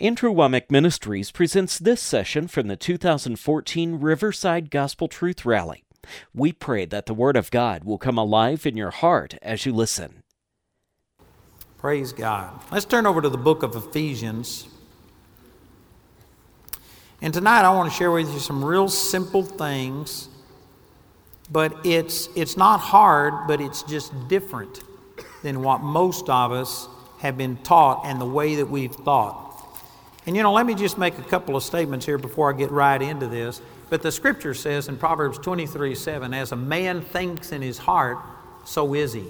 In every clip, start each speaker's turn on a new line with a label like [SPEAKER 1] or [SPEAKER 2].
[SPEAKER 1] Andrew Wommack Ministries presents this session from the 2014 Riverside Gospel Truth Rally. We pray that the Word of God will come alive in your heart as you listen.
[SPEAKER 2] Praise God. Let's turn over to the book of Ephesians. And tonight I want to share with you some real simple things, but it's, it's not hard, but it's just different than what most of us have been taught and the way that we've thought. And you know, let me just make a couple of statements here before I get right into this. But the scripture says in Proverbs 23 7, as a man thinks in his heart, so is he.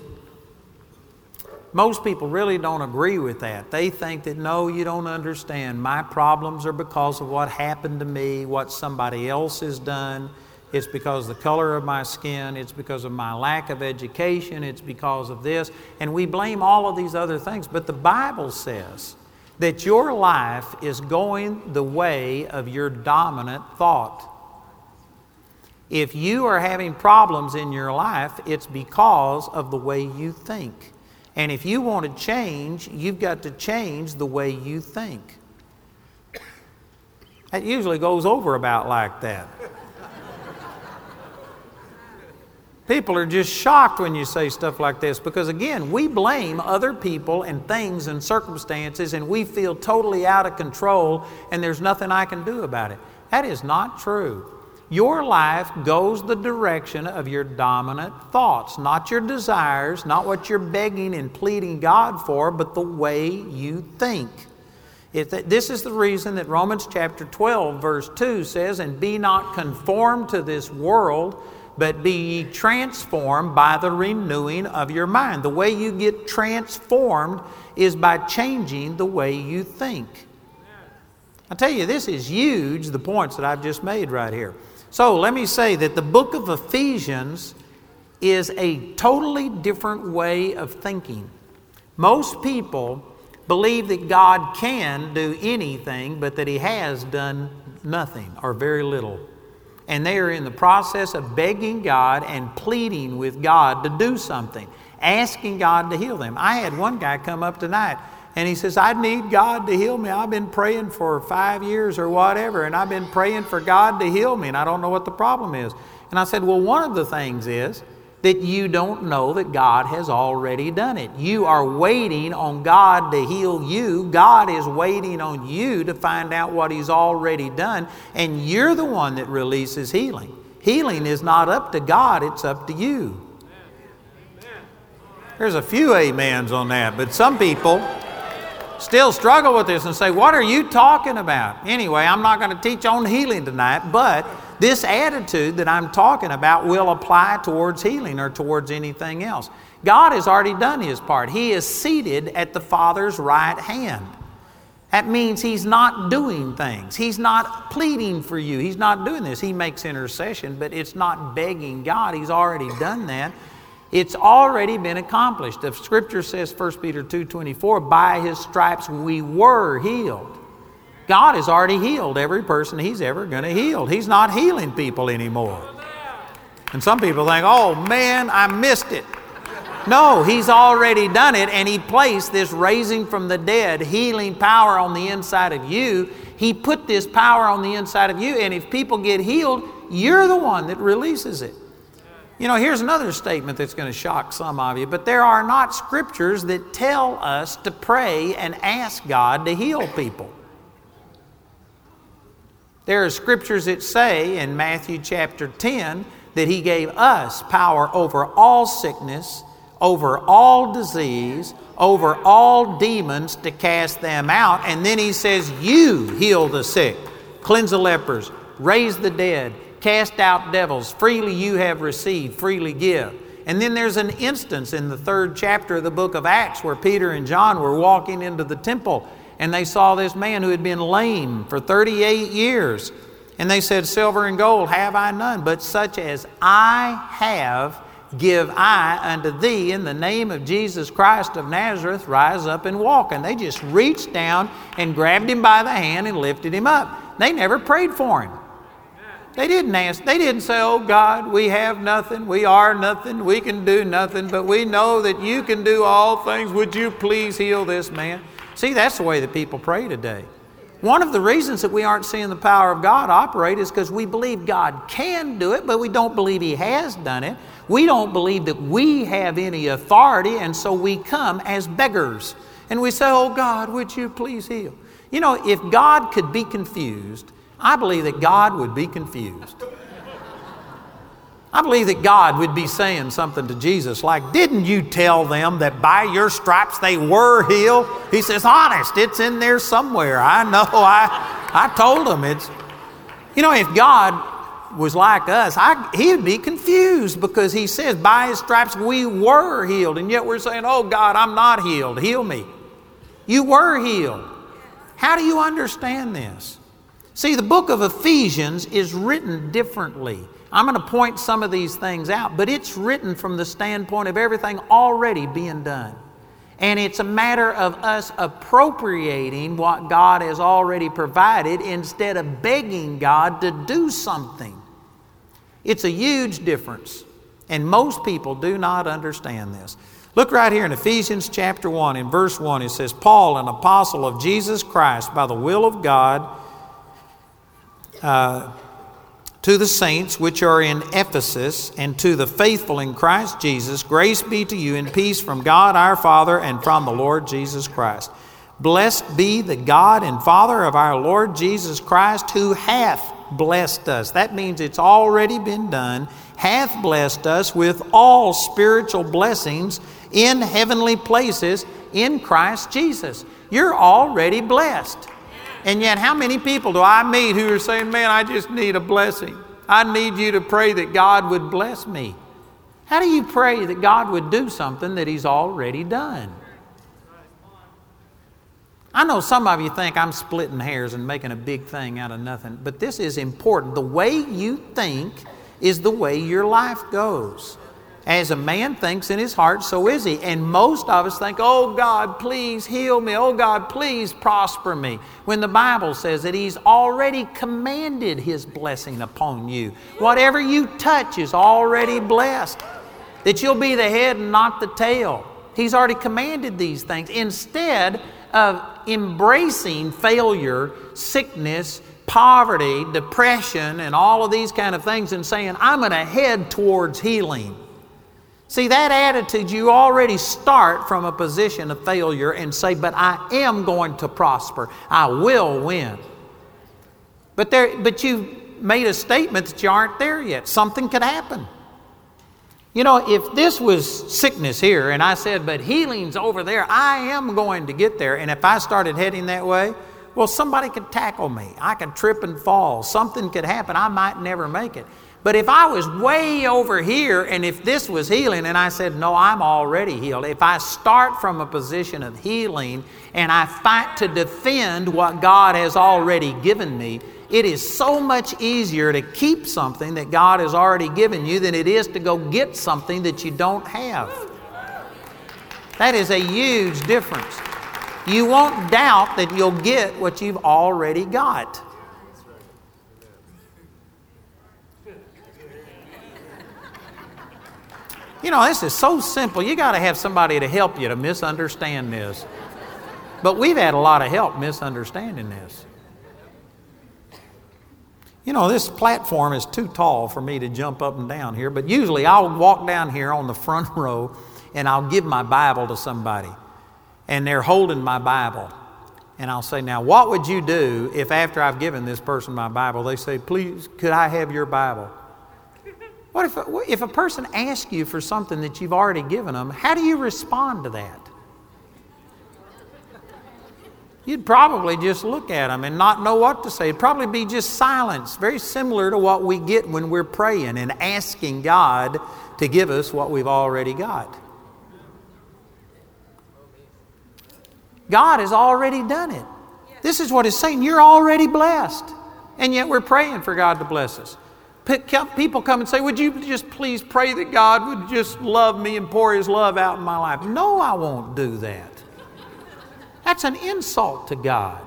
[SPEAKER 2] Most people really don't agree with that. They think that, no, you don't understand. My problems are because of what happened to me, what somebody else has done. It's because the color of my skin. It's because of my lack of education. It's because of this. And we blame all of these other things. But the Bible says that your life is going the way of your dominant thought. If you are having problems in your life, it's because of the way you think. And if you want to change, you've got to change the way you think. That usually goes over about like that. People are just shocked when you say stuff like this because, again, we blame other people and things and circumstances and we feel totally out of control and there's nothing I can do about it. That is not true. Your life goes the direction of your dominant thoughts, not your desires, not what you're begging and pleading God for, but the way you think. this is the reason that Romans chapter 12, verse 2 says, And be not conformed to this world but be ye transformed by the renewing of your mind. The way you get transformed is by changing the way you think. I tell you, this is huge, the points that I've just made right here. So let me say that the book of Ephesians is a totally different way of thinking. Most people believe that God can do anything, but that He has done nothing or very little and they are in the process of begging God and pleading with God to do something, asking God to heal them. I had one guy come up tonight and he says, I need God to heal me. I've been praying for five years or whatever, and I've been praying for God to heal me, and I don't know what the problem is. And I said, Well, one of the things is, that you don't know that God has already done it. You are waiting on God to heal you. God is waiting on you to find out what He's already done, and you're the one that releases healing. Healing is not up to God, it's up to you. There's a few amens on that, but some people still struggle with this and say, What are you talking about? Anyway, I'm not going to teach on healing tonight, but this attitude that I'm talking about will apply towards healing or towards anything else. God has already done His part. He is seated at the Father's right hand. That means He's not doing things. He's not pleading for you. He's not doing this. He makes intercession, but it's not begging God. He's already done that. It's already been accomplished. The scripture says, 1 Peter 2.24, by His stripes we were healed. God has already healed every person He's ever going to heal. He's not healing people anymore. And some people think, oh man, I missed it. No, He's already done it, and He placed this raising from the dead, healing power on the inside of you. He put this power on the inside of you, and if people get healed, you're the one that releases it. You know, here's another statement that's going to shock some of you, but there are not scriptures that tell us to pray and ask God to heal people. There are scriptures that say in Matthew chapter 10 that He gave us power over all sickness, over all disease, over all demons to cast them out. And then He says, You heal the sick, cleanse the lepers, raise the dead, cast out devils. Freely you have received, freely give. And then there's an instance in the third chapter of the book of Acts where Peter and John were walking into the temple and they saw this man who had been lame for 38 years. And they said, Silver and gold have I none, but such as I have give I unto thee in the name of Jesus Christ of Nazareth, rise up and walk. And they just reached down and grabbed him by the hand and lifted him up. They never prayed for him. They didn't ask, they didn't say, Oh God, we have nothing, we are nothing, we can do nothing, but we know that you can do all things. Would you please heal this man? See, that's the way that people pray today. One of the reasons that we aren't seeing the power of God operate is because we believe God can do it, but we don't believe He has done it. We don't believe that we have any authority, and so we come as beggars. And we say, Oh God, would you please heal? You know, if God could be confused, I believe that God would be confused. I believe that God would be saying something to Jesus like, Didn't you tell them that by your stripes they were healed? He says, Honest, it's in there somewhere. I know. I, I told them it's. You know, if God was like us, I, he'd be confused because he says, By his stripes we were healed. And yet we're saying, Oh God, I'm not healed. Heal me. You were healed. How do you understand this? See, the book of Ephesians is written differently. I'm going to point some of these things out, but it's written from the standpoint of everything already being done. And it's a matter of us appropriating what God has already provided instead of begging God to do something. It's a huge difference. And most people do not understand this. Look right here in Ephesians chapter 1, in verse 1, it says, Paul, an apostle of Jesus Christ, by the will of God, uh, to the saints which are in Ephesus, and to the faithful in Christ Jesus, grace be to you and peace from God our Father and from the Lord Jesus Christ. Blessed be the God and Father of our Lord Jesus Christ, who hath blessed us. That means it's already been done, hath blessed us with all spiritual blessings in heavenly places in Christ Jesus. You're already blessed. And yet, how many people do I meet who are saying, Man, I just need a blessing? I need you to pray that God would bless me. How do you pray that God would do something that He's already done? I know some of you think I'm splitting hairs and making a big thing out of nothing, but this is important. The way you think is the way your life goes. As a man thinks in his heart, so is he. And most of us think, oh God, please heal me. Oh God, please prosper me. When the Bible says that He's already commanded His blessing upon you. Whatever you touch is already blessed. That you'll be the head and not the tail. He's already commanded these things. Instead of embracing failure, sickness, poverty, depression, and all of these kind of things and saying, I'm going to head towards healing. See, that attitude, you already start from a position of failure and say, But I am going to prosper. I will win. But, there, but you made a statement that you aren't there yet. Something could happen. You know, if this was sickness here and I said, But healing's over there, I am going to get there. And if I started heading that way, well, somebody could tackle me. I could trip and fall. Something could happen. I might never make it. But if I was way over here and if this was healing and I said, No, I'm already healed, if I start from a position of healing and I fight to defend what God has already given me, it is so much easier to keep something that God has already given you than it is to go get something that you don't have. That is a huge difference. You won't doubt that you'll get what you've already got. You know, this is so simple. You got to have somebody to help you to misunderstand this. But we've had a lot of help misunderstanding this. You know, this platform is too tall for me to jump up and down here, but usually I'll walk down here on the front row and I'll give my Bible to somebody. And they're holding my Bible. And I'll say, Now, what would you do if after I've given this person my Bible, they say, Please, could I have your Bible? What if, if a person asks you for something that you've already given them, how do you respond to that? You'd probably just look at them and not know what to say. It'd probably be just silence, very similar to what we get when we're praying and asking God to give us what we've already got. God has already done it. This is what it's saying. You're already blessed. And yet we're praying for God to bless us. People come and say, Would you just please pray that God would just love me and pour His love out in my life? No, I won't do that. That's an insult to God.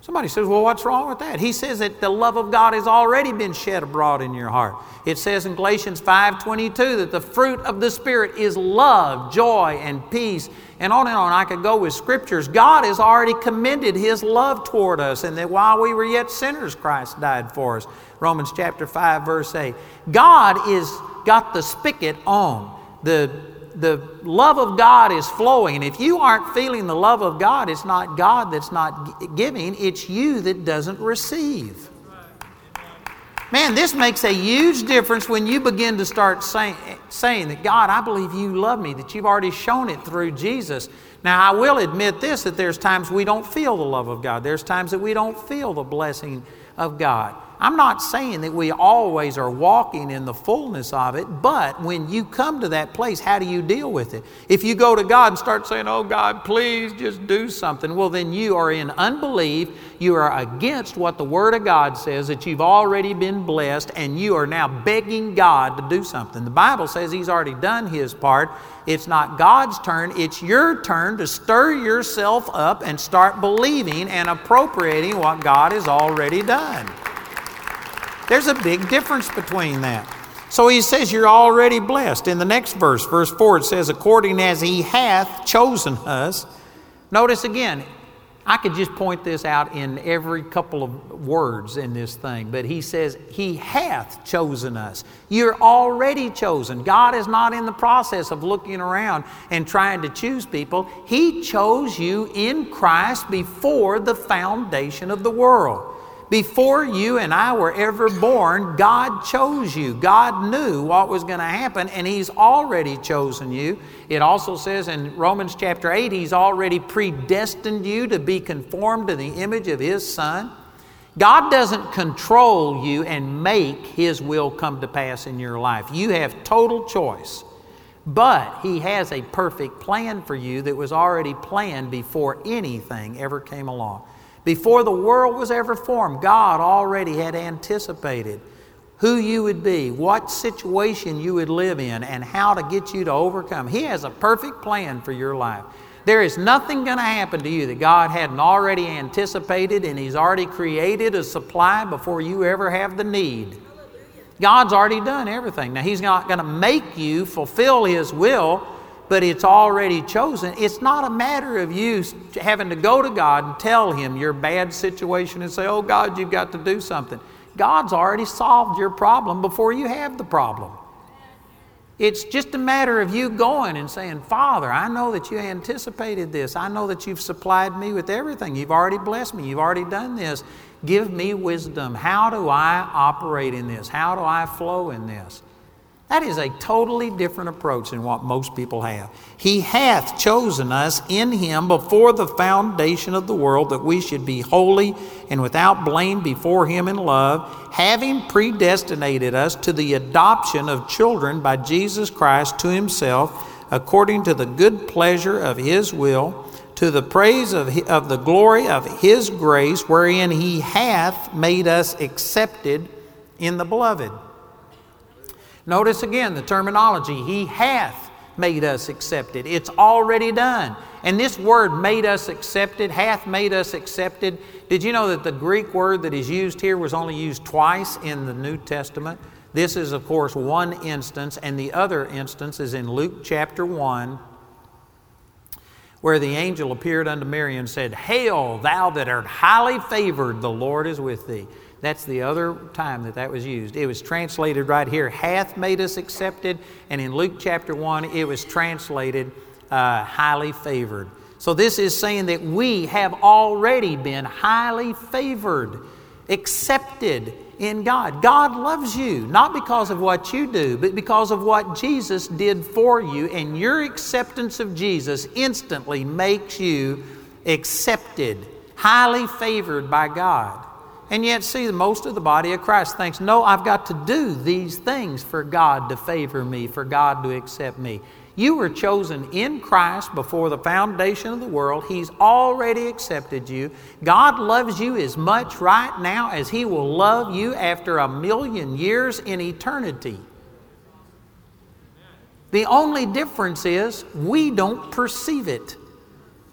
[SPEAKER 2] Somebody says, Well, what's wrong with that? He says that the love of God has already been shed abroad in your heart. It says in Galatians 5:22 that the fruit of the Spirit is love, joy, and peace and on and on. I could go with scriptures. God has already commended His love toward us, and that while we were yet sinners, Christ died for us. Romans chapter 5, verse 8. God is got the spigot on. The, the love of God is flowing. And if you aren't feeling the love of God, it's not God that's not giving, it's you that doesn't receive. Man, this makes a huge difference when you begin to start saying, saying that, God, I believe you love me, that you've already shown it through Jesus. Now, I will admit this that there's times we don't feel the love of God, there's times that we don't feel the blessing of God. I'm not saying that we always are walking in the fullness of it, but when you come to that place, how do you deal with it? If you go to God and start saying, Oh God, please just do something, well, then you are in unbelief. You are against what the Word of God says, that you've already been blessed, and you are now begging God to do something. The Bible says He's already done His part. It's not God's turn, it's your turn to stir yourself up and start believing and appropriating what God has already done. There's a big difference between that. So he says, You're already blessed. In the next verse, verse 4, it says, According as he hath chosen us. Notice again, I could just point this out in every couple of words in this thing, but he says, He hath chosen us. You're already chosen. God is not in the process of looking around and trying to choose people. He chose you in Christ before the foundation of the world. Before you and I were ever born, God chose you. God knew what was going to happen, and He's already chosen you. It also says in Romans chapter 8, He's already predestined you to be conformed to the image of His Son. God doesn't control you and make His will come to pass in your life. You have total choice. But He has a perfect plan for you that was already planned before anything ever came along. Before the world was ever formed, God already had anticipated who you would be, what situation you would live in, and how to get you to overcome. He has a perfect plan for your life. There is nothing going to happen to you that God hadn't already anticipated, and He's already created a supply before you ever have the need. God's already done everything. Now, He's not going to make you fulfill His will but it's already chosen. It's not a matter of you having to go to God and tell Him your bad situation and say, Oh God, you've got to do something. God's already solved your problem before you have the problem. It's just a matter of you going and saying, Father, I know that you anticipated this. I know that you've supplied me with everything. You've already blessed me. You've already done this. Give me wisdom. How do I operate in this? How do I flow in this? That is a totally different approach than what most people have. He hath chosen us in Him before the foundation of the world that we should be holy and without blame before Him in love, having predestinated us to the adoption of children by Jesus Christ to Himself, according to the good pleasure of His will, to the praise of, of the glory of His grace, wherein He hath made us accepted in the beloved. Notice again the terminology He hath made us accepted. It's already done. And this word made us accepted, hath made us accepted. Did you know that the Greek word that is used here was only used twice in the New Testament? This is, of course, one instance, and the other instance is in Luke chapter 1, where the angel appeared unto Mary and said, Hail, thou that art highly favored, the Lord is with thee. That's the other time that that was used. It was translated right here, hath made us accepted. And in Luke chapter 1, it was translated uh, highly favored. So this is saying that we have already been highly favored, accepted in God. God loves you, not because of what you do, but because of what Jesus did for you. And your acceptance of Jesus instantly makes you accepted, highly favored by God. And yet, see, most of the body of Christ thinks, no, I've got to do these things for God to favor me, for God to accept me. You were chosen in Christ before the foundation of the world. He's already accepted you. God loves you as much right now as He will love you after a million years in eternity. The only difference is we don't perceive it.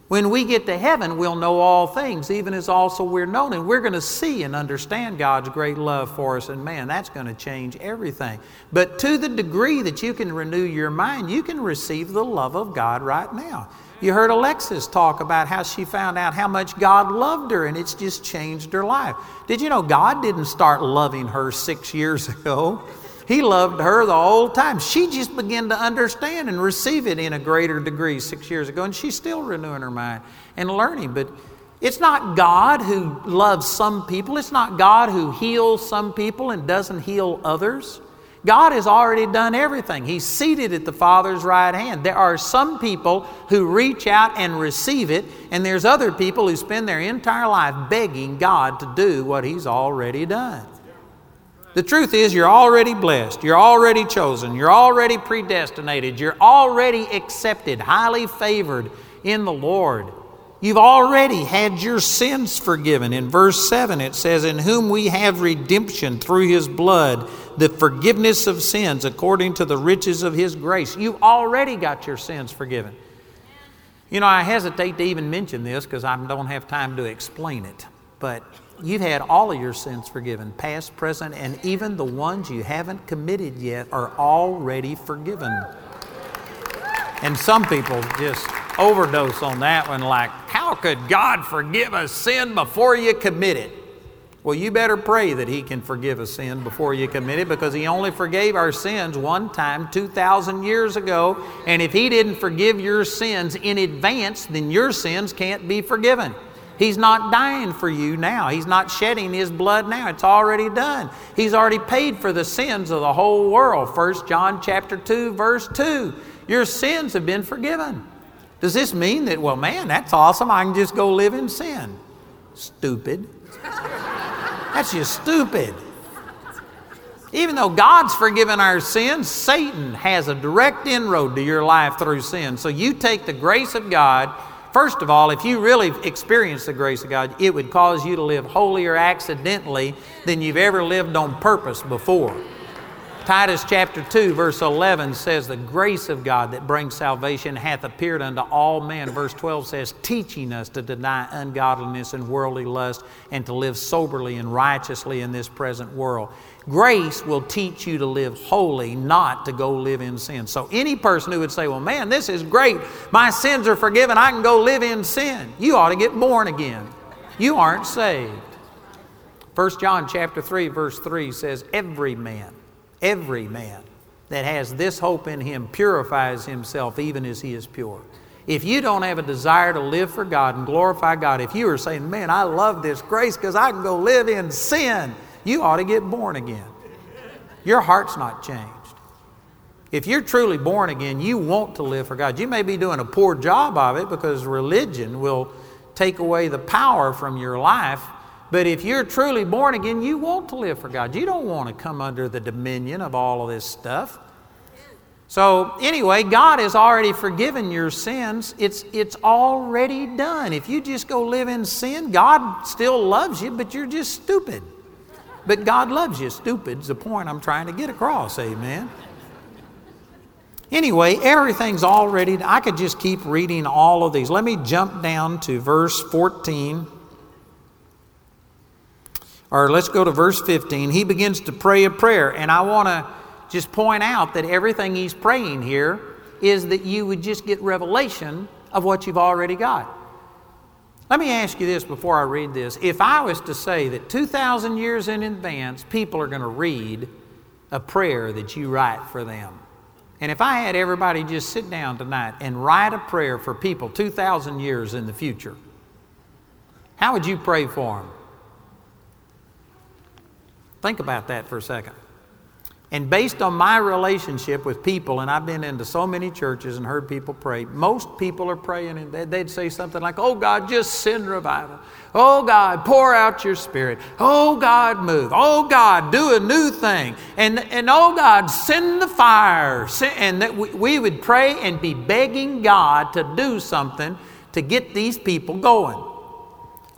[SPEAKER 2] When we get to heaven, we'll know all things, even as also we're known. And we're going to see and understand God's great love for us. And man, that's going to change everything. But to the degree that you can renew your mind, you can receive the love of God right now. You heard Alexis talk about how she found out how much God loved her and it's just changed her life. Did you know God didn't start loving her six years ago? He loved her the whole time. She just began to understand and receive it in a greater degree six years ago, and she's still renewing her mind and learning. But it's not God who loves some people, it's not God who heals some people and doesn't heal others. God has already done everything. He's seated at the Father's right hand. There are some people who reach out and receive it, and there's other people who spend their entire life begging God to do what He's already done. The truth is, you're already blessed. You're already chosen. You're already predestinated. You're already accepted, highly favored in the Lord. You've already had your sins forgiven. In verse 7, it says, In whom we have redemption through his blood, the forgiveness of sins according to the riches of his grace. You've already got your sins forgiven. You know, I hesitate to even mention this because I don't have time to explain it. But You've had all of your sins forgiven, past, present, and even the ones you haven't committed yet are already forgiven. And some people just overdose on that one, like, how could God forgive a sin before you commit it? Well, you better pray that He can forgive a sin before you commit it because He only forgave our sins one time 2,000 years ago. And if He didn't forgive your sins in advance, then your sins can't be forgiven. He's not dying for you now. He's not shedding his blood now. It's already done. He's already paid for the sins of the whole world. 1 John chapter 2 verse 2. Your sins have been forgiven. Does this mean that well man, that's awesome. I can just go live in sin? Stupid. That's just stupid. Even though God's forgiven our sins, Satan has a direct inroad to your life through sin. So you take the grace of God First of all, if you really experience the grace of God, it would cause you to live holier accidentally than you've ever lived on purpose before. Titus chapter 2, verse 11 says, The grace of God that brings salvation hath appeared unto all men. Verse 12 says, Teaching us to deny ungodliness and worldly lust and to live soberly and righteously in this present world. Grace will teach you to live holy, not to go live in sin. So, any person who would say, Well, man, this is great. My sins are forgiven. I can go live in sin. You ought to get born again. You aren't saved. 1 John chapter 3, verse 3 says, Every man, every man that has this hope in him purifies himself even as he is pure. If you don't have a desire to live for God and glorify God, if you are saying, Man, I love this grace because I can go live in sin, you ought to get born again. Your heart's not changed. If you're truly born again, you want to live for God. You may be doing a poor job of it because religion will take away the power from your life. But if you're truly born again, you want to live for God. You don't want to come under the dominion of all of this stuff. So, anyway, God has already forgiven your sins. It's, it's already done. If you just go live in sin, God still loves you, but you're just stupid. But God loves you. Stupid's the point I'm trying to get across. Amen. Anyway, everything's already, I could just keep reading all of these. Let me jump down to verse 14. Or let's go to verse 15. He begins to pray a prayer. And I want to just point out that everything he's praying here is that you would just get revelation of what you've already got. Let me ask you this before I read this. If I was to say that 2,000 years in advance, people are going to read a prayer that you write for them, and if I had everybody just sit down tonight and write a prayer for people 2,000 years in the future, how would you pray for them? Think about that for a second. And based on my relationship with people, and I've been into so many churches and heard people pray, most people are praying and they'd say something like, Oh God, just send revival. Oh God, pour out your spirit. Oh God, move. Oh God, do a new thing. And, and oh God, send the fire. And that we, we would pray and be begging God to do something to get these people going.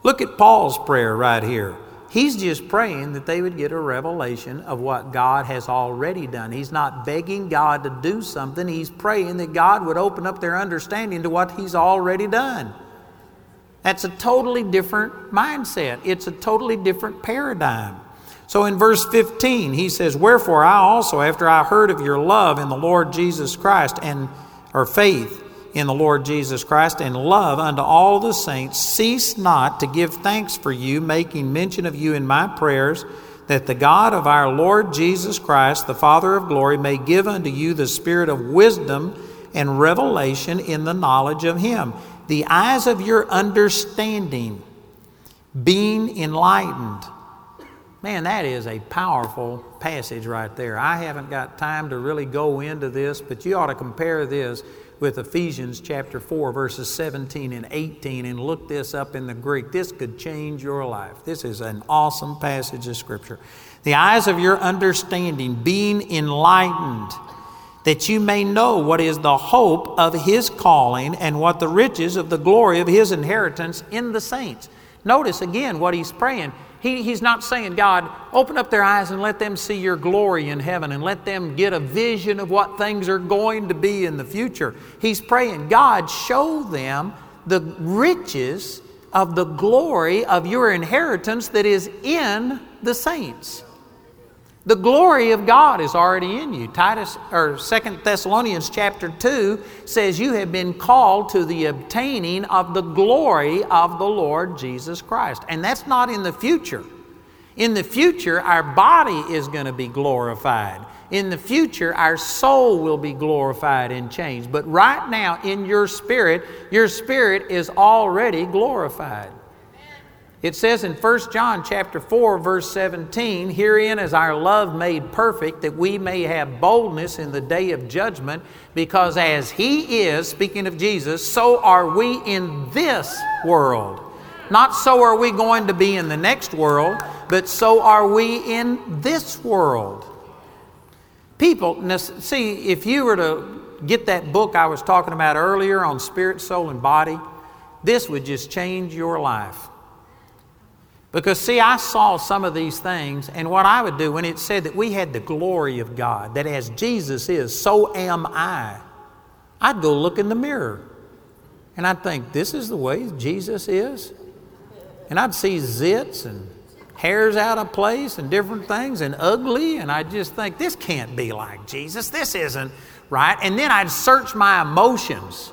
[SPEAKER 2] Look at Paul's prayer right here. He's just praying that they would get a revelation of what God has already done. He's not begging God to do something, he's praying that God would open up their understanding to what He's already done. That's a totally different mindset, it's a totally different paradigm. So in verse 15, he says, Wherefore I also, after I heard of your love in the Lord Jesus Christ and or faith, in the Lord Jesus Christ and love unto all the saints, cease not to give thanks for you, making mention of you in my prayers, that the God of our Lord Jesus Christ, the Father of glory, may give unto you the spirit of wisdom and revelation in the knowledge of him, the eyes of your understanding being enlightened. Man, that is a powerful passage right there. I haven't got time to really go into this, but you ought to compare this with Ephesians chapter 4, verses 17 and 18, and look this up in the Greek. This could change your life. This is an awesome passage of Scripture. The eyes of your understanding being enlightened, that you may know what is the hope of His calling and what the riches of the glory of His inheritance in the saints. Notice again what He's praying he, he's not saying, God, open up their eyes and let them see your glory in heaven and let them get a vision of what things are going to be in the future. He's praying, God, show them the riches of the glory of your inheritance that is in the saints. The glory of God is already in you. Titus or Second Thessalonians chapter 2 says you have been called to the obtaining of the glory of the Lord Jesus Christ. And that's not in the future. In the future, our body is going to be glorified. In the future, our soul will be glorified and changed. But right now, in your spirit, your spirit is already glorified. It says in 1 John chapter 4 verse 17, herein is our love made perfect that we may have boldness in the day of judgment because as he is, speaking of Jesus, so are we in this world. Not so are we going to be in the next world, but so are we in this world. People, see, if you were to get that book I was talking about earlier on spirit, soul, and body, this would just change your life. Because, see, I saw some of these things, and what I would do when it said that we had the glory of God, that as Jesus is, so am I, I'd go look in the mirror. And I'd think, this is the way Jesus is? And I'd see zits and hairs out of place and different things and ugly, and I'd just think, this can't be like Jesus. This isn't right. And then I'd search my emotions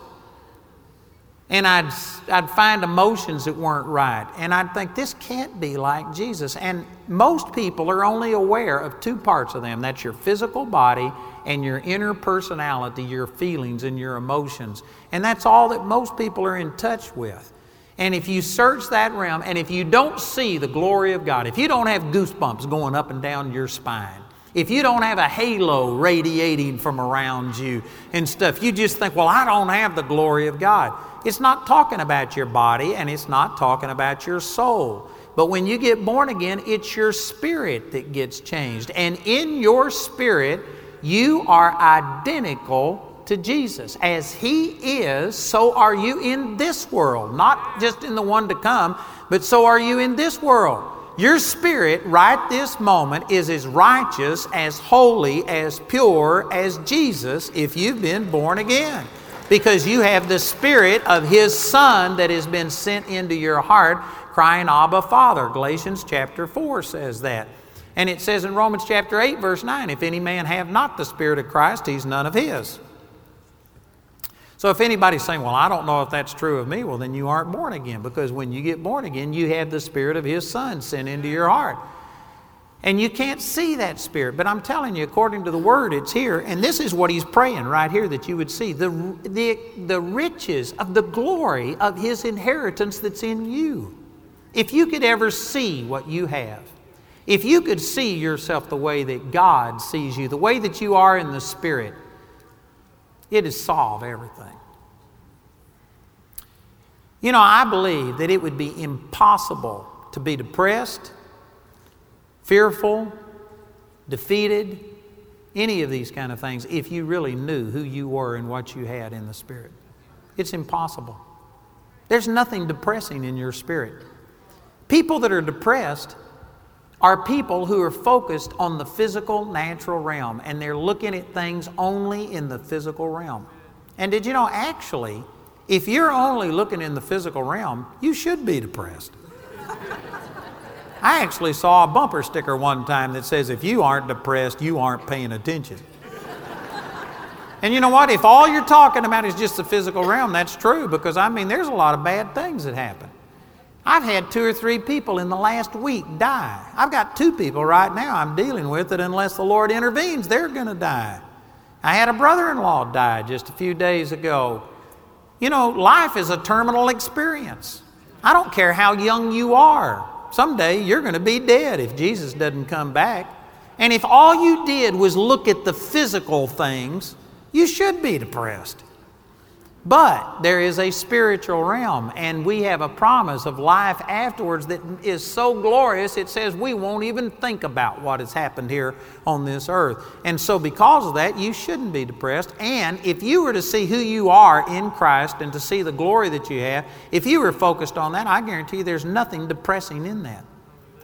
[SPEAKER 2] and I'd, I'd find emotions that weren't right. And I'd think, this can't be like Jesus. And most people are only aware of two parts of them that's your physical body and your inner personality, your feelings and your emotions. And that's all that most people are in touch with. And if you search that realm, and if you don't see the glory of God, if you don't have goosebumps going up and down your spine, if you don't have a halo radiating from around you and stuff, you just think, well, I don't have the glory of God. It's not talking about your body and it's not talking about your soul. But when you get born again, it's your spirit that gets changed. And in your spirit, you are identical to Jesus. As He is, so are you in this world. Not just in the one to come, but so are you in this world. Your spirit, right this moment, is as righteous, as holy, as pure as Jesus if you've been born again because you have the Spirit of His Son that has been sent into your heart, crying, Abba, Father. Galatians chapter 4 says that. And it says in Romans chapter 8, verse 9, if any man have not the Spirit of Christ, he's none of his. So if anybody's saying, well, I don't know if that's true of me, well, then you aren't born again because when you get born again, you have the Spirit of His Son sent into your heart. And you can't see that spirit, but I'm telling you, according to the word, it's here. And this is what he's praying right here that you would see the, the, the riches of the glory of his inheritance that's in you. If you could ever see what you have, if you could see yourself the way that God sees you, the way that you are in the spirit, it'd solve everything. You know, I believe that it would be impossible to be depressed fearful, defeated, any of these kind of things if you really knew who you were and what you had in the Spirit. It's impossible. There's nothing depressing in your spirit. People that are depressed are people who are focused on the physical, natural realm, and they're looking at things only in the physical realm. And did you know, actually, if you're only looking in the physical realm, you should be depressed. I actually saw a bumper sticker one time that says, if you aren't depressed, you aren't paying attention. And you know what? If all you're talking about is just the physical realm, that's true because I mean, there's a lot of bad things that happen. I've had two or three people in the last week die. I've got two people right now I'm dealing with that unless the Lord intervenes, they're going to die. I had a brother in law die just a few days ago. You know, life is a terminal experience. I don't care how young you are. Someday you're going to be dead if Jesus doesn't come back. And if all you did was look at the physical things, you should be depressed. But there is a spiritual realm, and we have a promise of life afterwards that is so glorious, it says we won't even think about what has happened here on this earth. And so, because of that, you shouldn't be depressed. And if you were to see who you are in Christ and to see the glory that you have, if you were focused on that, I guarantee you there's nothing depressing in that.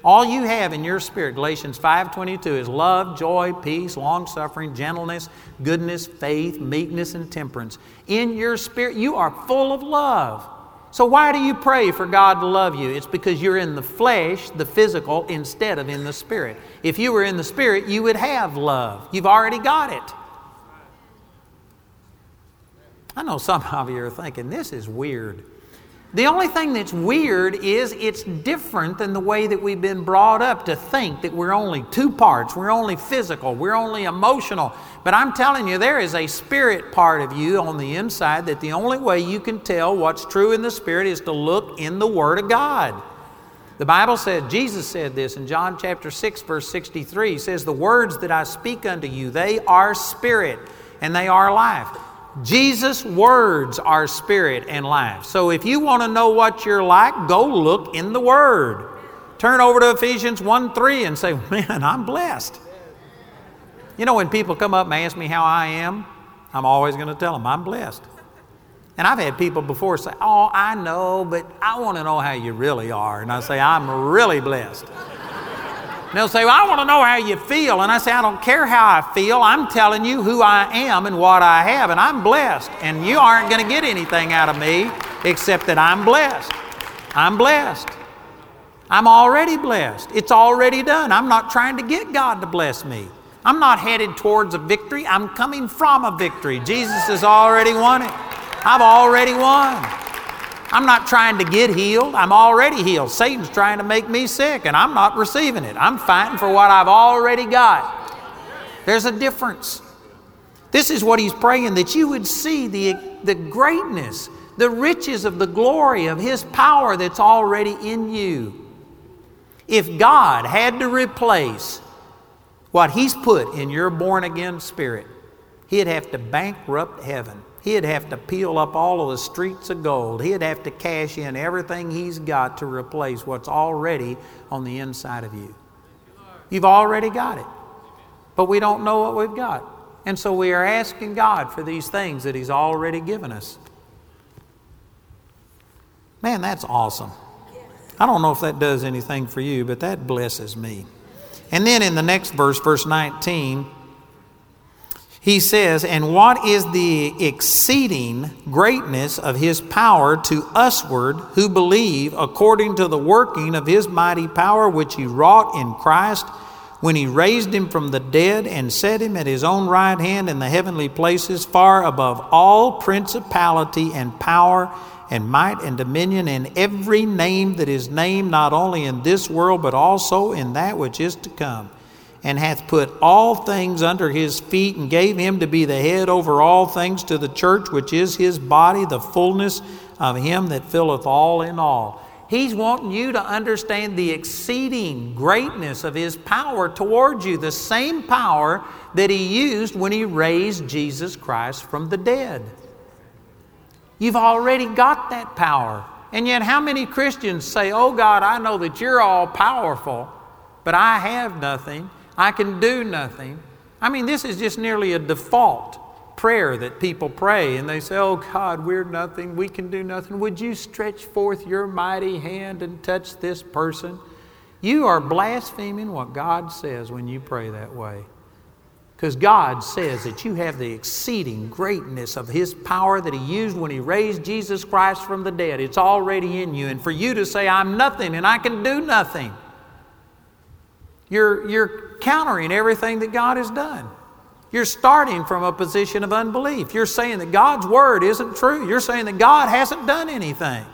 [SPEAKER 2] All you have in your spirit, Galatians 5:22, is love, joy, peace, long-suffering, gentleness, goodness, faith, meekness, and temperance. In your spirit, you are full of love. So why do you pray for God to love you? It's because you're in the flesh, the physical, instead of in the spirit. If you were in the spirit, you would have love. You've already got it. I know some of you are thinking, this is weird. The only thing that's weird is it's different than the way that we've been brought up to think that we're only two parts. We're only physical. We're only emotional. But I'm telling you, there is a spirit part of you on the inside that the only way you can tell what's true in the spirit is to look in the Word of God. The Bible said, Jesus said this in John chapter 6, verse 63. He says, The words that I speak unto you, they are spirit and they are life. Jesus' words are spirit and life. So if you want to know what you're like, go look in the Word. Turn over to Ephesians 1 3 and say, Man, I'm blessed. You know, when people come up and ask me how I am, I'm always going to tell them I'm blessed. And I've had people before say, Oh, I know, but I want to know how you really are. And I say, I'm really blessed. And they'll say, Well, I want to know how you feel. And I say, I don't care how I feel. I'm telling you who I am and what I have. And I'm blessed. And you aren't going to get anything out of me except that I'm blessed. I'm blessed. I'm already blessed. It's already done. I'm not trying to get God to bless me. I'm not headed towards a victory. I'm coming from a victory. Jesus has already won it. I've already won. I'm not trying to get healed. I'm already healed. Satan's trying to make me sick, and I'm not receiving it. I'm fighting for what I've already got. There's a difference. This is what he's praying that you would see the, the greatness, the riches of the glory of his power that's already in you. If God had to replace what he's put in your born again spirit, he'd have to bankrupt heaven. He'd have to peel up all of the streets of gold. He'd have to cash in everything he's got to replace what's already on the inside of you. You've already got it, but we don't know what we've got. And so we are asking God for these things that He's already given us. Man, that's awesome. I don't know if that does anything for you, but that blesses me. And then in the next verse, verse 19, he says, And what is the exceeding greatness of his power to usward who believe, according to the working of his mighty power which he wrought in Christ, when he raised him from the dead and set him at his own right hand in the heavenly places, far above all principality and power and might and dominion and every name that is named, not only in this world, but also in that which is to come? And hath put all things under his feet, and gave him to be the head over all things to the church, which is his body, the fullness of him that filleth all in all. He's wanting you to understand the exceeding greatness of his power towards you, the same power that he used when he raised Jesus Christ from the dead. You've already got that power. And yet, how many Christians say, Oh God, I know that you're all powerful, but I have nothing. I can do nothing. I mean, this is just nearly a default prayer that people pray, and they say, Oh God, we're nothing, we can do nothing. Would you stretch forth your mighty hand and touch this person? You are blaspheming what God says when you pray that way. Because God says that you have the exceeding greatness of His power that He used when He raised Jesus Christ from the dead. It's already in you. And for you to say, I'm nothing and I can do nothing, you're, you're countering everything that God has done. You're starting from a position of unbelief. You're saying that God's word isn't true. You're saying that God hasn't done anything.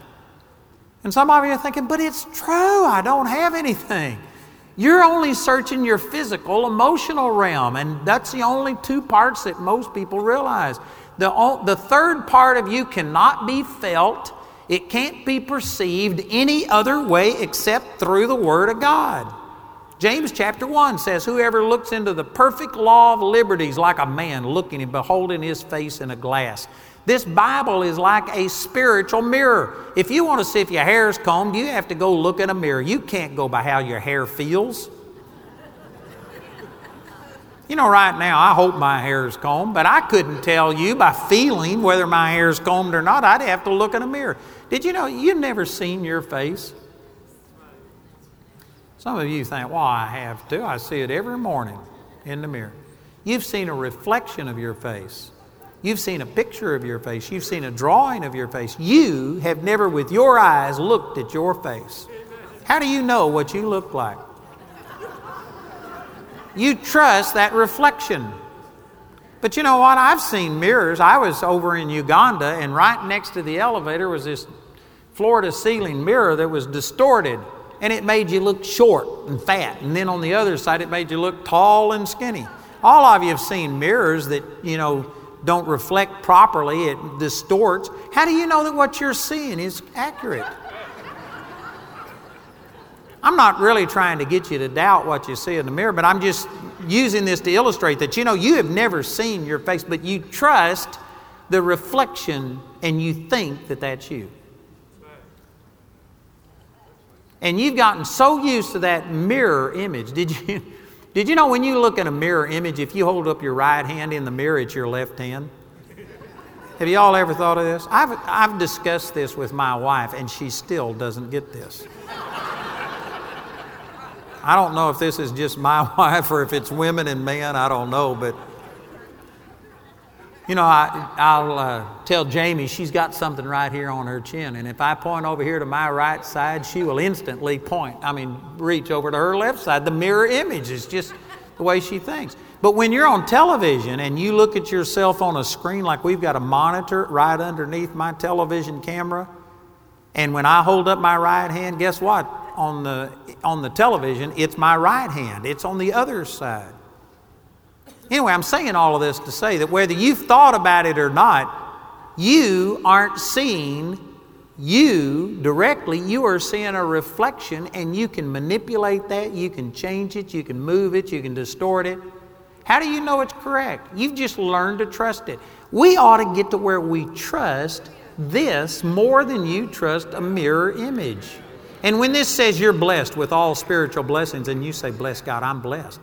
[SPEAKER 2] And some of you are thinking, but it's true, I don't have anything. You're only searching your physical, emotional realm, and that's the only two parts that most people realize. The, the third part of you cannot be felt, it can't be perceived any other way except through the Word of God. James chapter 1 says, Whoever looks into the perfect law of liberties like a man looking and beholding his face in a glass. This Bible is like a spiritual mirror. If you want to see if your hair is combed, you have to go look in a mirror. You can't go by how your hair feels. You know, right now, I hope my hair is combed, but I couldn't tell you by feeling whether my hair is combed or not. I'd have to look in a mirror. Did you know you've never seen your face? Some of you think, well, I have to. I see it every morning in the mirror. You've seen a reflection of your face. You've seen a picture of your face. You've seen a drawing of your face. You have never, with your eyes, looked at your face. How do you know what you look like? You trust that reflection. But you know what? I've seen mirrors. I was over in Uganda, and right next to the elevator was this floor to ceiling mirror that was distorted and it made you look short and fat. And then on the other side, it made you look tall and skinny. All of you have seen mirrors that, you know, don't reflect properly, it distorts. How do you know that what you're seeing is accurate? I'm not really trying to get you to doubt what you see in the mirror, but I'm just using this to illustrate that you know you have never seen your face, but you trust the reflection and you think that that's you. And you've gotten so used to that mirror image. Did you, did you know when you look at a mirror image, if you hold up your right hand in the mirror, it's your left hand? Have you all ever thought of this? I've, I've discussed this with my wife, and she still doesn't get this. I don't know if this is just my wife or if it's women and men, I don't know, but you know, I, will uh, tell Jamie she's got something right here on her chin, and if I point over here to my right side, she will instantly point. I mean, reach over to her left side. The mirror image is just the way she thinks. But when you're on television and you look at yourself on a screen, like we've got a monitor right underneath my television camera, and when I hold up my right hand, guess what? On the, on the television, it's my right hand, it's on the other side. Anyway, I'm saying all of this to say that whether you've thought about it or not, you aren't seeing you directly. You are seeing a reflection, and you can manipulate that, you can change it, you can move it, you can distort it. How do you know it's correct? You've just learned to trust it. We ought to get to where we trust this more than you trust a mirror image. And when this says you're blessed with all spiritual blessings, and you say, Bless God, I'm blessed.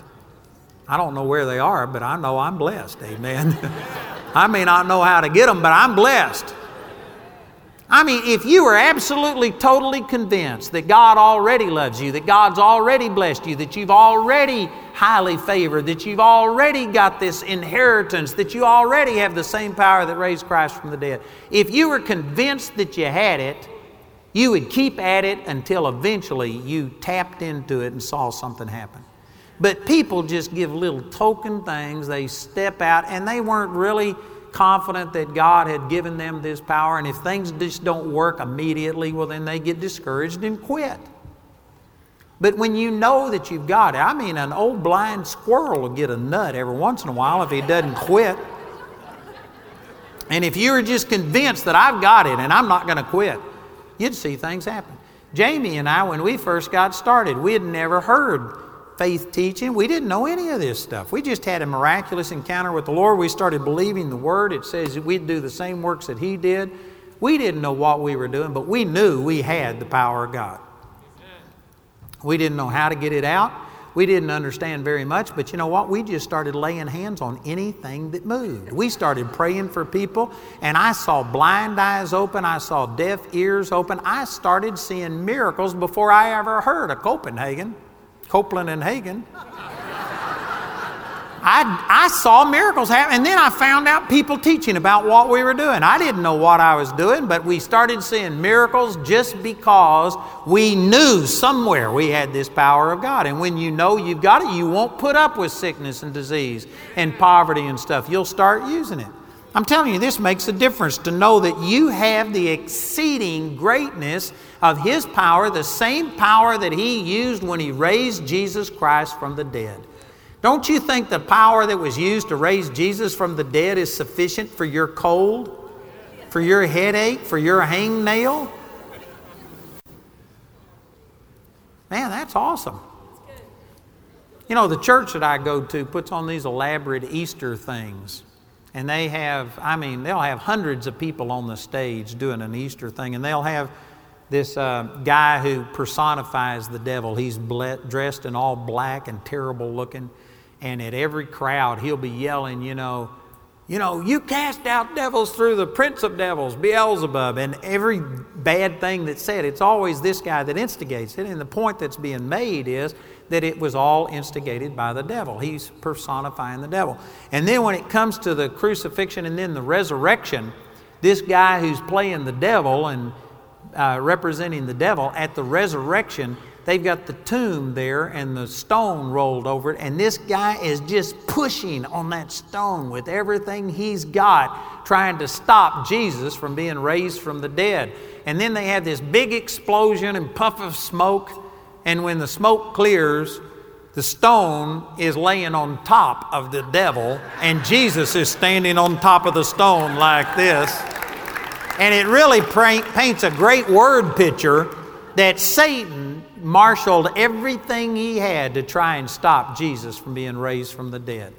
[SPEAKER 2] I don't know where they are, but I know I'm blessed. Amen. I may not know how to get them, but I'm blessed. I mean, if you are absolutely, totally convinced that God already loves you, that God's already blessed you, that you've already highly favored, that you've already got this inheritance, that you already have the same power that raised Christ from the dead, if you were convinced that you had it, you would keep at it until eventually you tapped into it and saw something happen. But people just give little token things. They step out and they weren't really confident that God had given them this power. And if things just don't work immediately, well, then they get discouraged and quit. But when you know that you've got it, I mean, an old blind squirrel will get a nut every once in a while if he doesn't quit. And if you were just convinced that I've got it and I'm not going to quit, you'd see things happen. Jamie and I, when we first got started, we had never heard faith teaching. We didn't know any of this stuff. We just had a miraculous encounter with the Lord. We started believing the Word. It says we'd do the same works that He did. We didn't know what we were doing, but we knew we had the power of God. We didn't know how to get it out. We didn't understand very much, but you know what? We just started laying hands on anything that moved. We started praying for people, and I saw blind eyes open. I saw deaf ears open. I started seeing miracles before I ever heard of Copenhagen. Copeland and Hagin. I, I saw miracles happen, and then I found out people teaching about what we were doing. I didn't know what I was doing, but we started seeing miracles just because we knew somewhere we had this power of God. And when you know you've got it, you won't put up with sickness and disease and poverty and stuff. You'll start using it. I'm telling you, this makes a difference to know that you have the exceeding greatness of His power, the same power that He used when He raised Jesus Christ from the dead. Don't you think the power that was used to raise Jesus from the dead is sufficient for your cold, for your headache, for your hangnail? Man, that's awesome. You know, the church that I go to puts on these elaborate Easter things. And they have, I mean, they'll have hundreds of people on the stage doing an Easter thing, and they'll have this uh, guy who personifies the devil. He's ble- dressed in all black and terrible looking and at every crowd he'll be yelling, you know, you know, you cast out devils through the prince of devils, Beelzebub, and every bad thing that's said, it's always this guy that instigates it. And the point that's being made is that it was all instigated by the devil. He's personifying the devil. And then when it comes to the crucifixion and then the resurrection, this guy who's playing the devil and uh, representing the devil at the resurrection, they've got the tomb there and the stone rolled over it, and this guy is just pushing on that stone with everything he's got, trying to stop Jesus from being raised from the dead. And then they have this big explosion and puff of smoke, and when the smoke clears, the stone is laying on top of the devil, and Jesus is standing on top of the stone like this. And it really paints a great word picture that Satan marshaled everything he had to try and stop Jesus from being raised from the dead.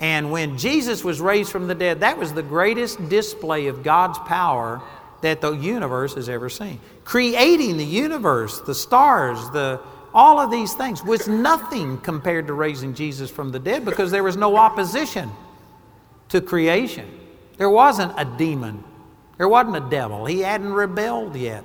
[SPEAKER 2] And when Jesus was raised from the dead, that was the greatest display of God's power that the universe has ever seen. Creating the universe, the stars, the all of these things was nothing compared to raising Jesus from the dead because there was no opposition to creation. There wasn't a demon. There wasn't a devil. He hadn't rebelled yet.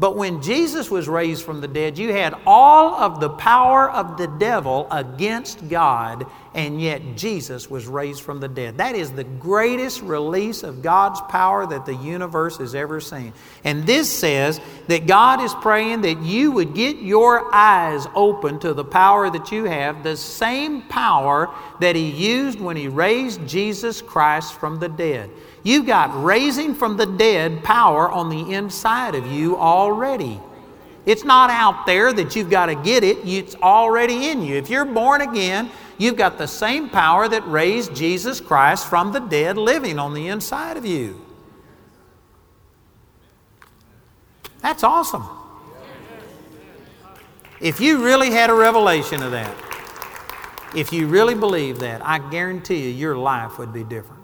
[SPEAKER 2] But when Jesus was raised from the dead, you had all of the power of the devil against God, and yet Jesus was raised from the dead. That is the greatest release of God's power that the universe has ever seen. And this says that God is praying that you would get your eyes open to the power that you have, the same power that He used when He raised Jesus Christ from the dead. You've got raising from the dead power on the inside of you already. It's not out there that you've got to get it, it's already in you. If you're born again, you've got the same power that raised Jesus Christ from the dead living on the inside of you. That's awesome. If you really had a revelation of that, if you really believe that, I guarantee you your life would be different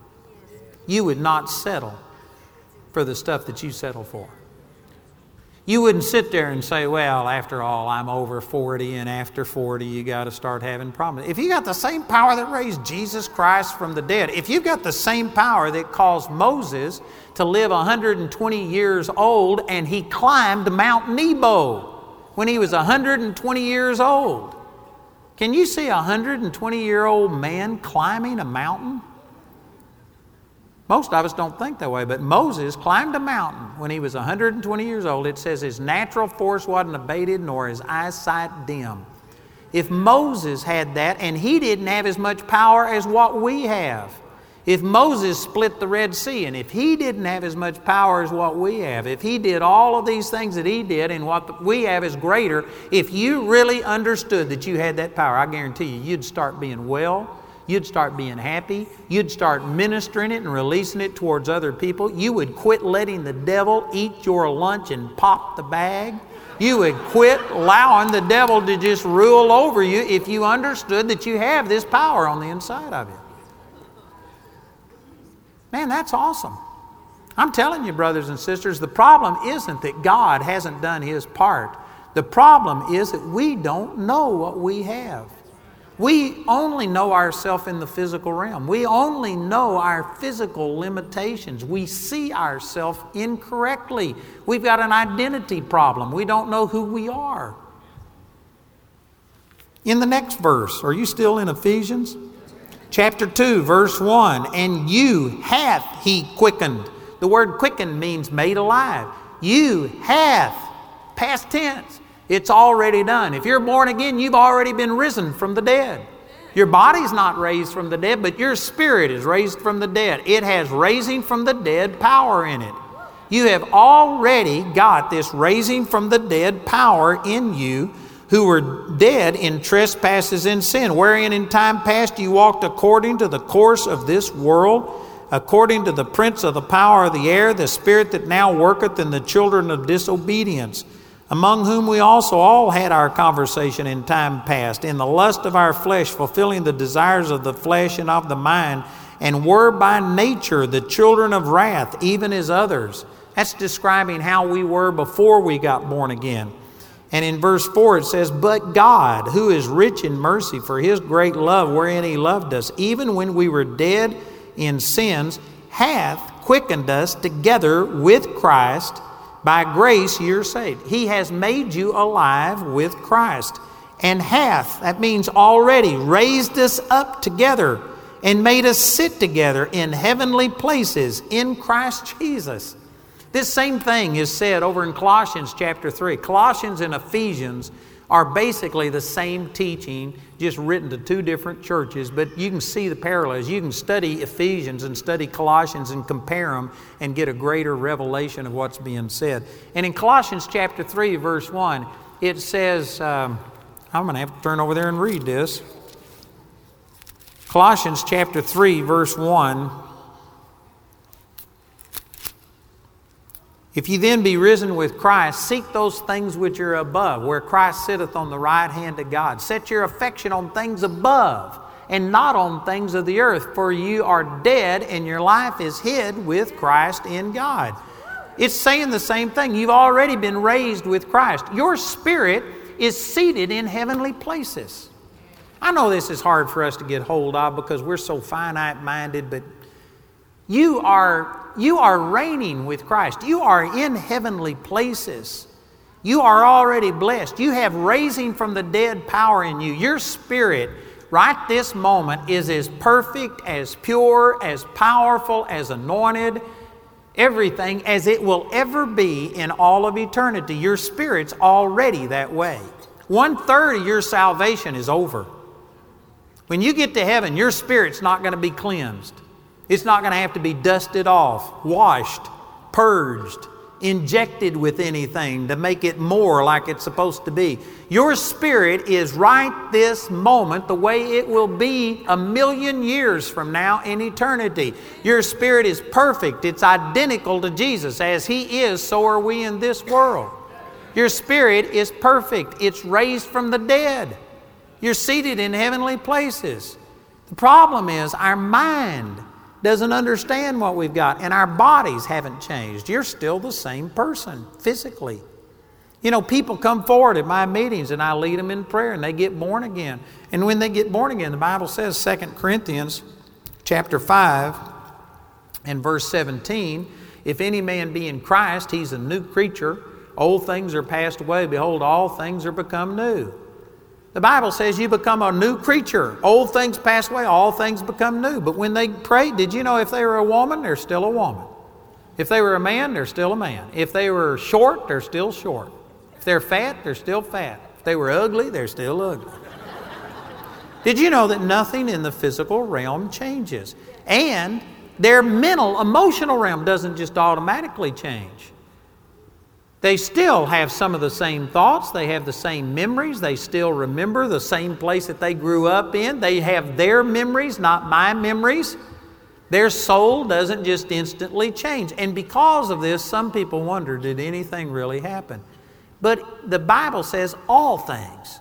[SPEAKER 2] you would not settle for the stuff that you settle for. You wouldn't sit there and say, Well, after all, I'm over 40, and after 40, you got to start having problems. If you got the same power that raised Jesus Christ from the dead, if you've got the same power that caused Moses to live 120 years old and he climbed Mount Nebo when he was 120 years old, can you see a 120 year old man climbing a mountain? Most of us don't think that way, but Moses climbed a mountain when he was 120 years old. It says his natural force wasn't abated nor his eyesight dim. If Moses had that and he didn't have as much power as what we have, if Moses split the Red Sea and if he didn't have as much power as what we have, if he did all of these things that he did and what we have is greater, if you really understood that you had that power, I guarantee you, you'd start being well You'd start being happy. You'd start ministering it and releasing it towards other people. You would quit letting the devil eat your lunch and pop the bag. You would quit allowing the devil to just rule over you if you understood that you have this power on the inside of you. Man, that's awesome. I'm telling you, brothers and sisters, the problem isn't that God hasn't done his part. The problem is that we don't know what we have. We only know ourselves in the physical realm. We only know our physical limitations. We see ourselves incorrectly. We've got an identity problem. We don't know who we are. In the next verse, are you still in Ephesians? Chapter 2, verse 1 And you hath he quickened. The word quickened means made alive. You hath, past tense. It's already done. If you're born again, you've already been risen from the dead. Your body's not raised from the dead, but your spirit is raised from the dead. It has raising from the dead power in it. You have already got this raising from the dead power in you who were dead in trespasses and sin, wherein in time past you walked according to the course of this world, according to the prince of the power of the air, the spirit that now worketh in the children of disobedience, among whom we also all had our conversation in time past, in the lust of our flesh, fulfilling the desires of the flesh and of the mind, and were by nature the children of wrath, even as others. That's describing how we were before we got born again. And in verse 4 it says, But God, who is rich in mercy for his great love wherein he loved us, even when we were dead in sins, hath quickened us together with Christ. By grace you're saved. He has made you alive with Christ. And hath, that means already, raised us up together and made us sit together in heavenly places in Christ Jesus this same thing is said over in Colossians chapter 3. Colossians and Ephesians are basically the same teaching, just written to two different churches, but you can see the parallels. You can study Ephesians and study Colossians and compare them and get a greater revelation of what's being said. And in Colossians chapter 3, verse 1, it says, um, I'm going to have to turn over there and read this. Colossians chapter 3, verse 1 If ye then be risen with Christ, seek those things which are above, where Christ sitteth on the right hand of God. Set your affection on things above and not on things of the earth, for you are dead and your life is hid with Christ in God. It's saying the same thing. You've already been raised with Christ. Your spirit is seated in heavenly places. I know this is hard for us to get hold of because we're so finite minded, but you are you are reigning with Christ. You are in heavenly places. You are already blessed. You have raising from the dead power in you. Your spirit, right this moment, is as perfect, as pure, as powerful, as anointed, everything as it will ever be in all of eternity. Your spirit's already that way. One third of your salvation is over. When you get to heaven, your spirit's not going to be cleansed. It's not going to have to be dusted off, washed, purged, injected with anything to make it more like it's supposed to be. Your spirit is right this moment the way it will be a million years from now in eternity. Your spirit is perfect, it's identical to Jesus. As He is, so are we in this world. Your spirit is perfect, it's raised from the dead. You're seated in heavenly places. The problem is our mind doesn't understand what we've got, and our bodies haven't changed. You're still the same person physically. You know, people come forward at my meetings and I lead them in prayer and they get born again. And when they get born again, the Bible says, 2 Corinthians chapter 5 and verse 17, if any man be in Christ, he's a new creature. Old things are passed away. Behold, all things are become new. The Bible says you become a new creature. Old things pass away, all things become new. But when they prayed, did you know if they were a woman, they're still a woman? If they were a man, they're still a man. If they were short, they're still short. If they're fat, they're still fat. If they were ugly, they're still ugly. did you know that nothing in the physical realm changes? And their mental, emotional realm doesn't just automatically change. They still have some of the same thoughts, they have the same memories, they still remember the same place that they grew up in. They have their memories, not my memories. Their soul doesn't just instantly change. And because of this, some people wonder did anything really happen? But the Bible says all things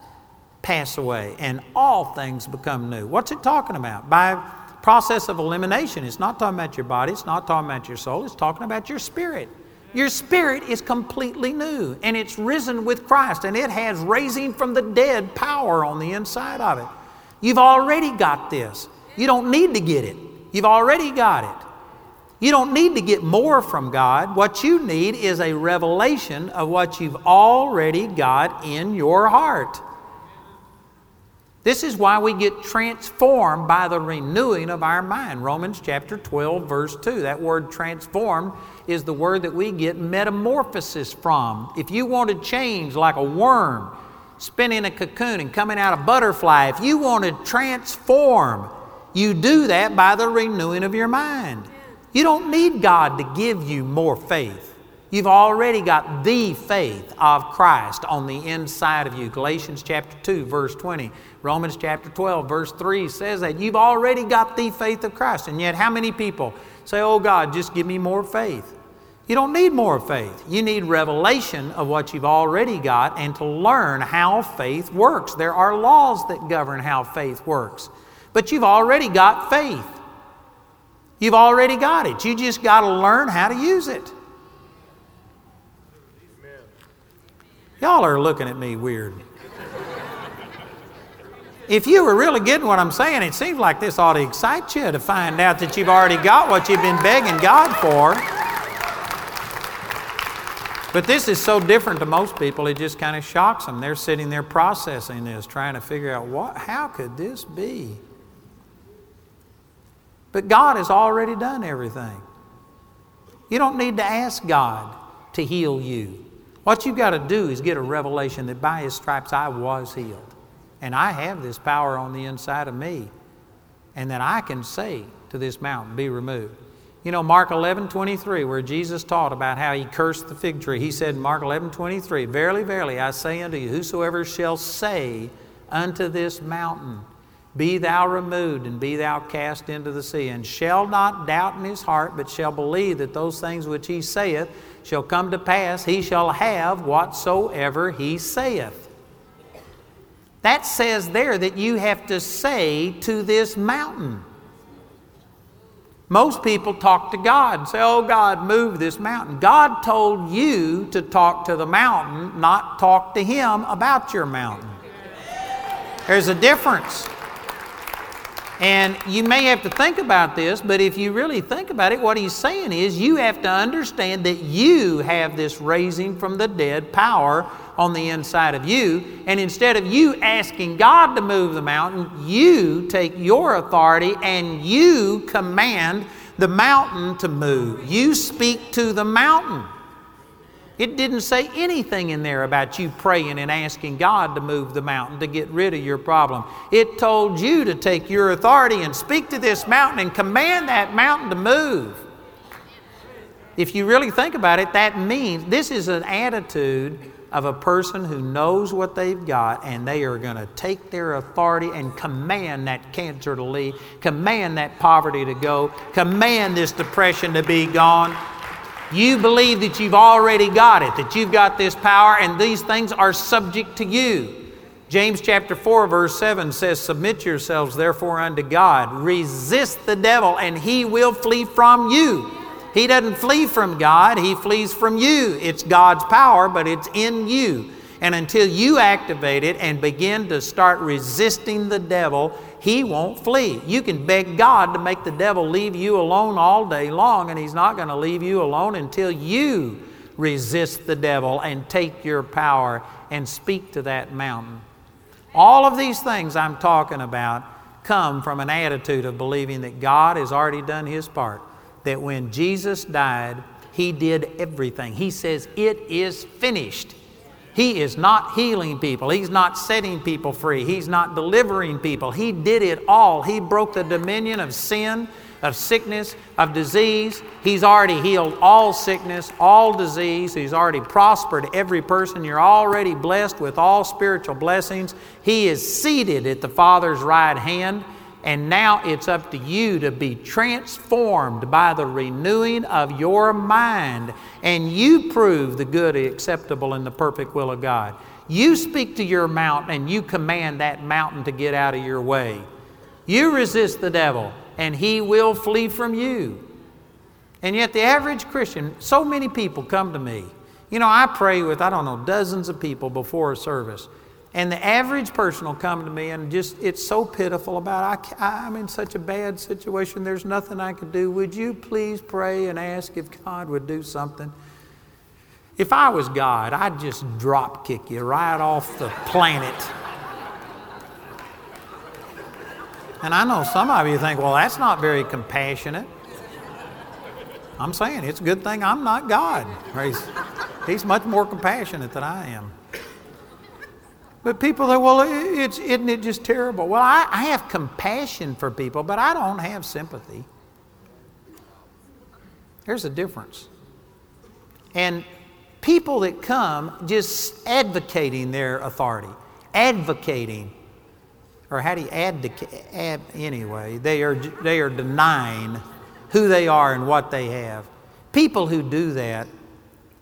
[SPEAKER 2] pass away and all things become new. What's it talking about? By process of elimination, it's not talking about your body, it's not talking about your soul, it's talking about your spirit. Your spirit is completely new and it's risen with Christ and it has raising from the dead power on the inside of it. You've already got this. You don't need to get it. You've already got it. You don't need to get more from God. What you need is a revelation of what you've already got in your heart. This is why we get transformed by the renewing of our mind. Romans chapter 12, verse 2. That word transformed is the word that we get metamorphosis from. If you want to change like a worm, spinning a cocoon and coming out a butterfly, if you want to transform, you do that by the renewing of your mind. You don't need God to give you more faith. You've already got the faith of Christ on the inside of you. Galatians chapter 2, verse 20. Romans chapter 12, verse 3 says that you've already got the faith of Christ. And yet, how many people say, Oh God, just give me more faith? You don't need more faith. You need revelation of what you've already got and to learn how faith works. There are laws that govern how faith works. But you've already got faith. You've already got it. You just got to learn how to use it. Y'all are looking at me weird. If you were really getting what I'm saying, it seems like this ought to excite you to find out that you've already got what you've been begging God for. But this is so different to most people, it just kind of shocks them. They're sitting there processing this, trying to figure out what, how could this be? But God has already done everything. You don't need to ask God to heal you. What you've got to do is get a revelation that by His stripes I was healed. And I have this power on the inside of me. And that I can say to this mountain, Be removed. You know, Mark 11 23, where Jesus taught about how he cursed the fig tree, he said Mark 11 23, Verily, verily, I say unto you, whosoever shall say unto this mountain, Be thou removed and be thou cast into the sea, and shall not doubt in his heart, but shall believe that those things which he saith shall come to pass, he shall have whatsoever he saith. That says there that you have to say to this mountain. Most people talk to God and say, Oh, God, move this mountain. God told you to talk to the mountain, not talk to Him about your mountain. There's a difference. And you may have to think about this, but if you really think about it, what he's saying is you have to understand that you have this raising from the dead power on the inside of you. And instead of you asking God to move the mountain, you take your authority and you command the mountain to move. You speak to the mountain. It didn't say anything in there about you praying and asking God to move the mountain to get rid of your problem. It told you to take your authority and speak to this mountain and command that mountain to move. If you really think about it, that means this is an attitude of a person who knows what they've got and they are going to take their authority and command that cancer to leave, command that poverty to go, command this depression to be gone you believe that you've already got it, that you've got this power, and these things are subject to you. James chapter 4, verse 7 says, Submit yourselves therefore unto God, resist the devil, and he will flee from you. He doesn't flee from God, he flees from you. It's God's power, but it's in you. And until you activate it and begin to start resisting the devil, he won't flee. You can beg God to make the devil leave you alone all day long, and he's not going to leave you alone until you resist the devil and take your power and speak to that mountain. All of these things I'm talking about come from an attitude of believing that God has already done his part. That when Jesus died, he did everything. He says, It is finished. He is not healing people. He's not setting people free. He's not delivering people. He did it all. He broke the dominion of sin, of sickness, of disease. He's already healed all sickness, all disease. He's already prospered every person. You're already blessed with all spiritual blessings. He is seated at the Father's right hand. And now it's up to you to be transformed by the renewing of your mind. And you prove the good, acceptable, and the perfect will of God. You speak to your mountain and you command that mountain to get out of your way. You resist the devil and he will flee from you. And yet, the average Christian, so many people come to me. You know, I pray with, I don't know, dozens of people before a service. And the average person will come to me and just, it's so pitiful about, I, I'm in such a bad situation, there's nothing I can do. Would you please pray and ask if God would do something? If I was God, I'd just drop kick you right off the planet. And I know some of you think, well, that's not very compassionate. I'm saying it's a good thing I'm not God. He's, he's much more compassionate than I am. But people say, well, it's, isn't it just terrible? Well, I, I have compassion for people, but I don't have sympathy. There's a difference. And people that come just advocating their authority, advocating, or how do you advocate? Ad, anyway, they are, they are denying who they are and what they have. People who do that,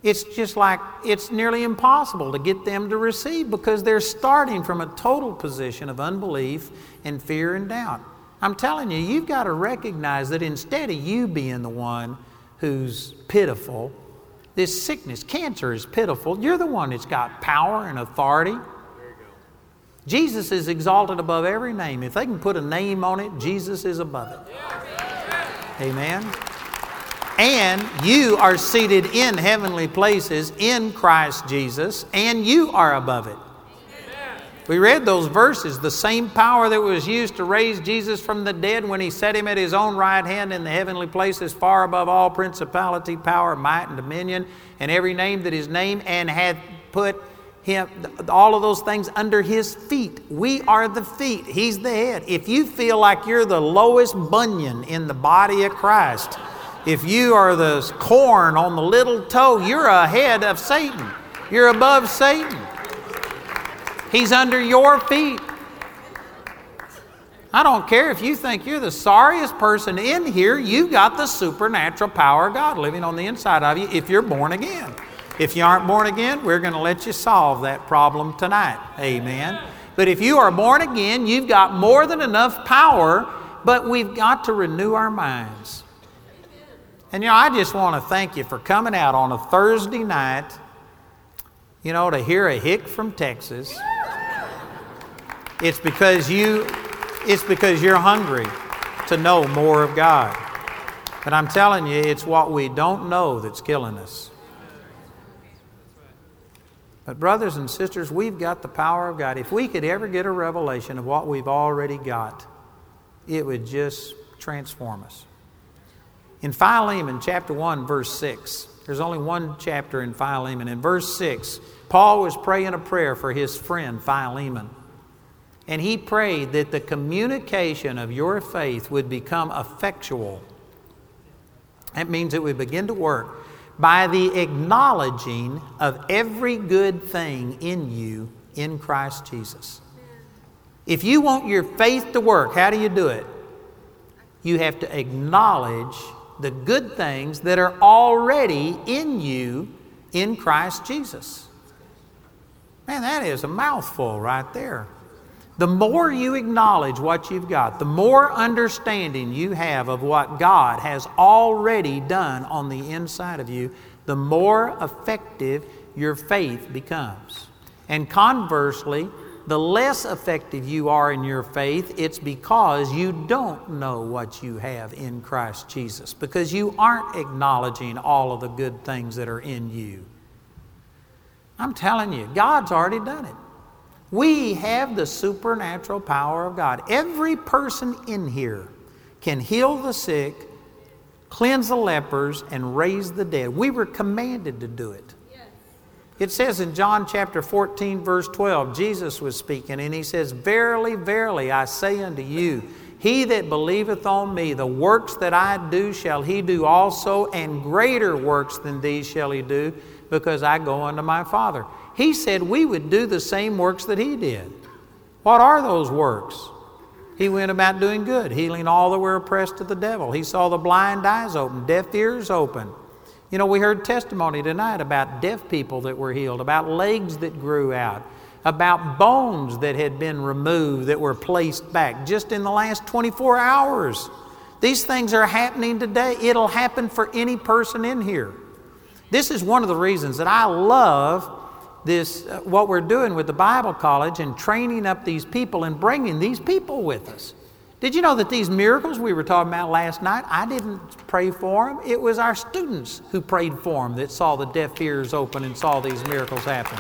[SPEAKER 2] it's just like it's nearly impossible to get them to receive because they're starting from a total position of unbelief and fear and doubt. I'm telling you, you've got to recognize that instead of you being the one who's pitiful, this sickness, cancer is pitiful, you're the one that's got power and authority. Jesus is exalted above every name. If they can put a name on it, Jesus is above it. Amen. And you are seated in heavenly places in Christ Jesus, and you are above it. We read those verses. The same power that was used to raise Jesus from the dead when he set him at his own right hand in the heavenly places, far above all principality, power, might, and dominion, and every name that is named, and hath put him, all of those things under his feet. We are the feet, he's the head. If you feel like you're the lowest bunion in the body of Christ, if you are the corn on the little toe, you're ahead of Satan. You're above Satan. He's under your feet. I don't care if you think you're the sorriest person in here, you got the supernatural power of God living on the inside of you if you're born again. If you aren't born again, we're going to let you solve that problem tonight. Amen. But if you are born again, you've got more than enough power, but we've got to renew our minds. And you know, I just want to thank you for coming out on a Thursday night, you know, to hear a hick from Texas. It's because you it's because you're hungry to know more of God. But I'm telling you, it's what we don't know that's killing us. But, brothers and sisters, we've got the power of God. If we could ever get a revelation of what we've already got, it would just transform us. In Philemon chapter 1, verse 6, there's only one chapter in Philemon. In verse 6, Paul was praying a prayer for his friend Philemon. And he prayed that the communication of your faith would become effectual. That means it would begin to work by the acknowledging of every good thing in you in Christ Jesus. If you want your faith to work, how do you do it? You have to acknowledge the good things that are already in you in Christ Jesus. Man, that is a mouthful right there. The more you acknowledge what you've got, the more understanding you have of what God has already done on the inside of you, the more effective your faith becomes. And conversely, the less effective you are in your faith, it's because you don't know what you have in Christ Jesus, because you aren't acknowledging all of the good things that are in you. I'm telling you, God's already done it. We have the supernatural power of God. Every person in here can heal the sick, cleanse the lepers, and raise the dead. We were commanded to do it. It says in John chapter 14, verse 12, Jesus was speaking, and he says, Verily, verily, I say unto you, he that believeth on me, the works that I do shall he do also, and greater works than these shall he do, because I go unto my Father. He said we would do the same works that He did. What are those works? He went about doing good, healing all that were oppressed of the devil. He saw the blind eyes open, deaf ears open. You know, we heard testimony tonight about deaf people that were healed, about legs that grew out, about bones that had been removed that were placed back just in the last 24 hours. These things are happening today. It'll happen for any person in here. This is one of the reasons that I love this uh, what we're doing with the Bible College and training up these people and bringing these people with us. Did you know that these miracles we were talking about last night, I didn't pray for them. It was our students who prayed for them that saw the deaf ears open and saw these miracles happen.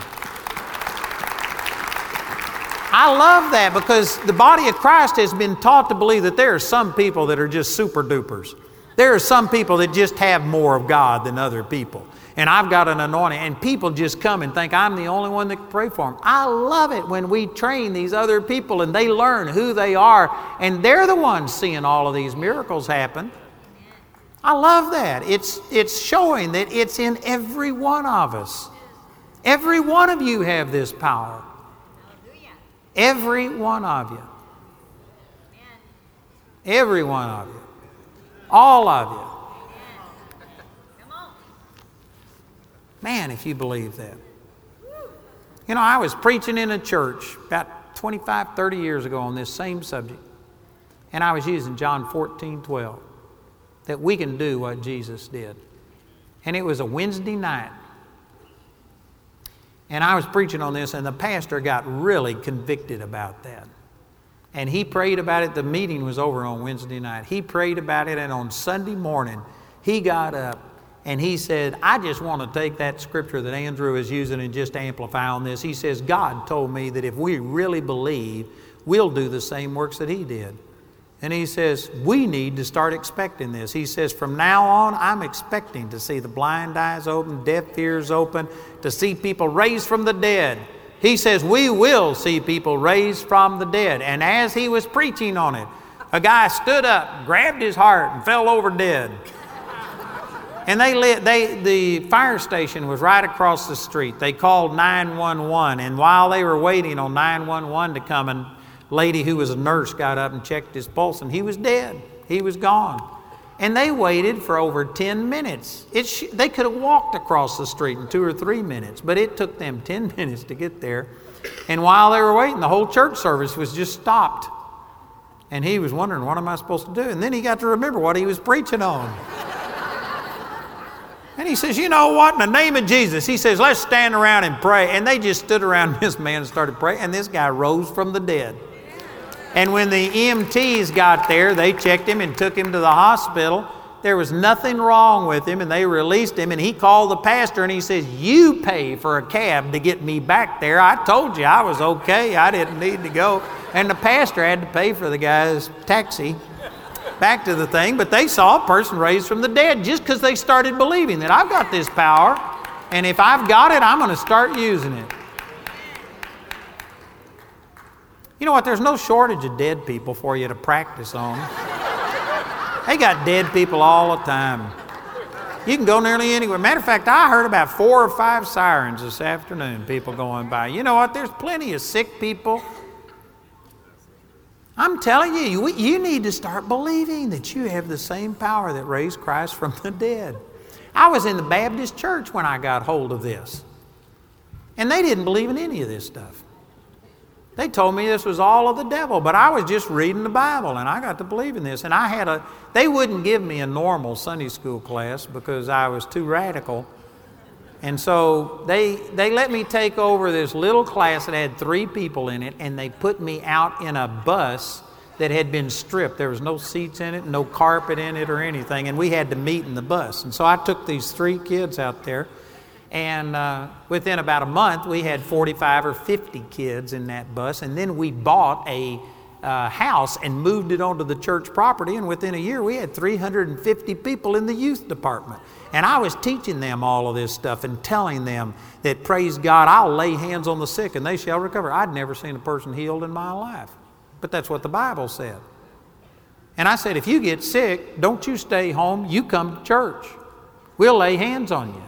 [SPEAKER 2] I love that because the body of Christ has been taught to believe that there are some people that are just super dupers. There are some people that just have more of God than other people. And I've got an anointing, and people just come and think I'm the only one that can pray for them. I love it when we train these other people and they learn who they are, and they're the ones seeing all of these miracles happen. I love that. It's, it's showing that it's in every one of us. Every one of you have this power. Every one of you. Every one of you. All of you. Man, if you believe that. You know, I was preaching in a church about 25, 30 years ago on this same subject, and I was using John 14, 12, that we can do what Jesus did. And it was a Wednesday night. And I was preaching on this, and the pastor got really convicted about that. And he prayed about it. The meeting was over on Wednesday night. He prayed about it, and on Sunday morning, he got up and he said, I just want to take that scripture that Andrew is using and just amplify on this. He says, God told me that if we really believe, we'll do the same works that he did. And he says, we need to start expecting this. He says, from now on, I'm expecting to see the blind eyes open, deaf ears open, to see people raised from the dead. He says, we will see people raised from the dead. And as he was preaching on it, a guy stood up, grabbed his heart, and fell over dead. And they lit, they, the fire station was right across the street. They called 911. And while they were waiting on 911 to come, a lady who was a nurse got up and checked his pulse, and he was dead. He was gone. And they waited for over 10 minutes. It sh- they could have walked across the street in two or three minutes, but it took them 10 minutes to get there. And while they were waiting, the whole church service was just stopped. And he was wondering, what am I supposed to do? And then he got to remember what he was preaching on. And he says, You know what? In the name of Jesus, he says, Let's stand around and pray. And they just stood around this man and started praying, and this guy rose from the dead. And when the EMTs got there, they checked him and took him to the hospital. There was nothing wrong with him, and they released him. And he called the pastor and he says, You pay for a cab to get me back there. I told you I was okay, I didn't need to go. And the pastor had to pay for the guy's taxi back to the thing, but they saw a person raised from the dead just because they started believing that I've got this power, and if I've got it, I'm going to start using it. You know what? There's no shortage of dead people for you to practice on. they got dead people all the time. You can go nearly anywhere. Matter of fact, I heard about four or five sirens this afternoon, people going by. You know what? There's plenty of sick people I'm telling you, you need to start believing that you have the same power that raised Christ from the dead. I was in the Baptist church when I got hold of this, and they didn't believe in any of this stuff. They told me this was all of the devil, but I was just reading the Bible and I got to believe in this. And I had a, they wouldn't give me a normal Sunday school class because I was too radical. And so they, they let me take over this little class that had three people in it, and they put me out in a bus that had been stripped. There was no seats in it, no carpet in it, or anything, and we had to meet in the bus. And so I took these three kids out there, and uh, within about a month, we had 45 or 50 kids in that bus, and then we bought a uh, house and moved it onto the church property, and within a year, we had 350 people in the youth department. And I was teaching them all of this stuff and telling them that, praise God, I'll lay hands on the sick and they shall recover. I'd never seen a person healed in my life. But that's what the Bible said. And I said, if you get sick, don't you stay home, you come to church. We'll lay hands on you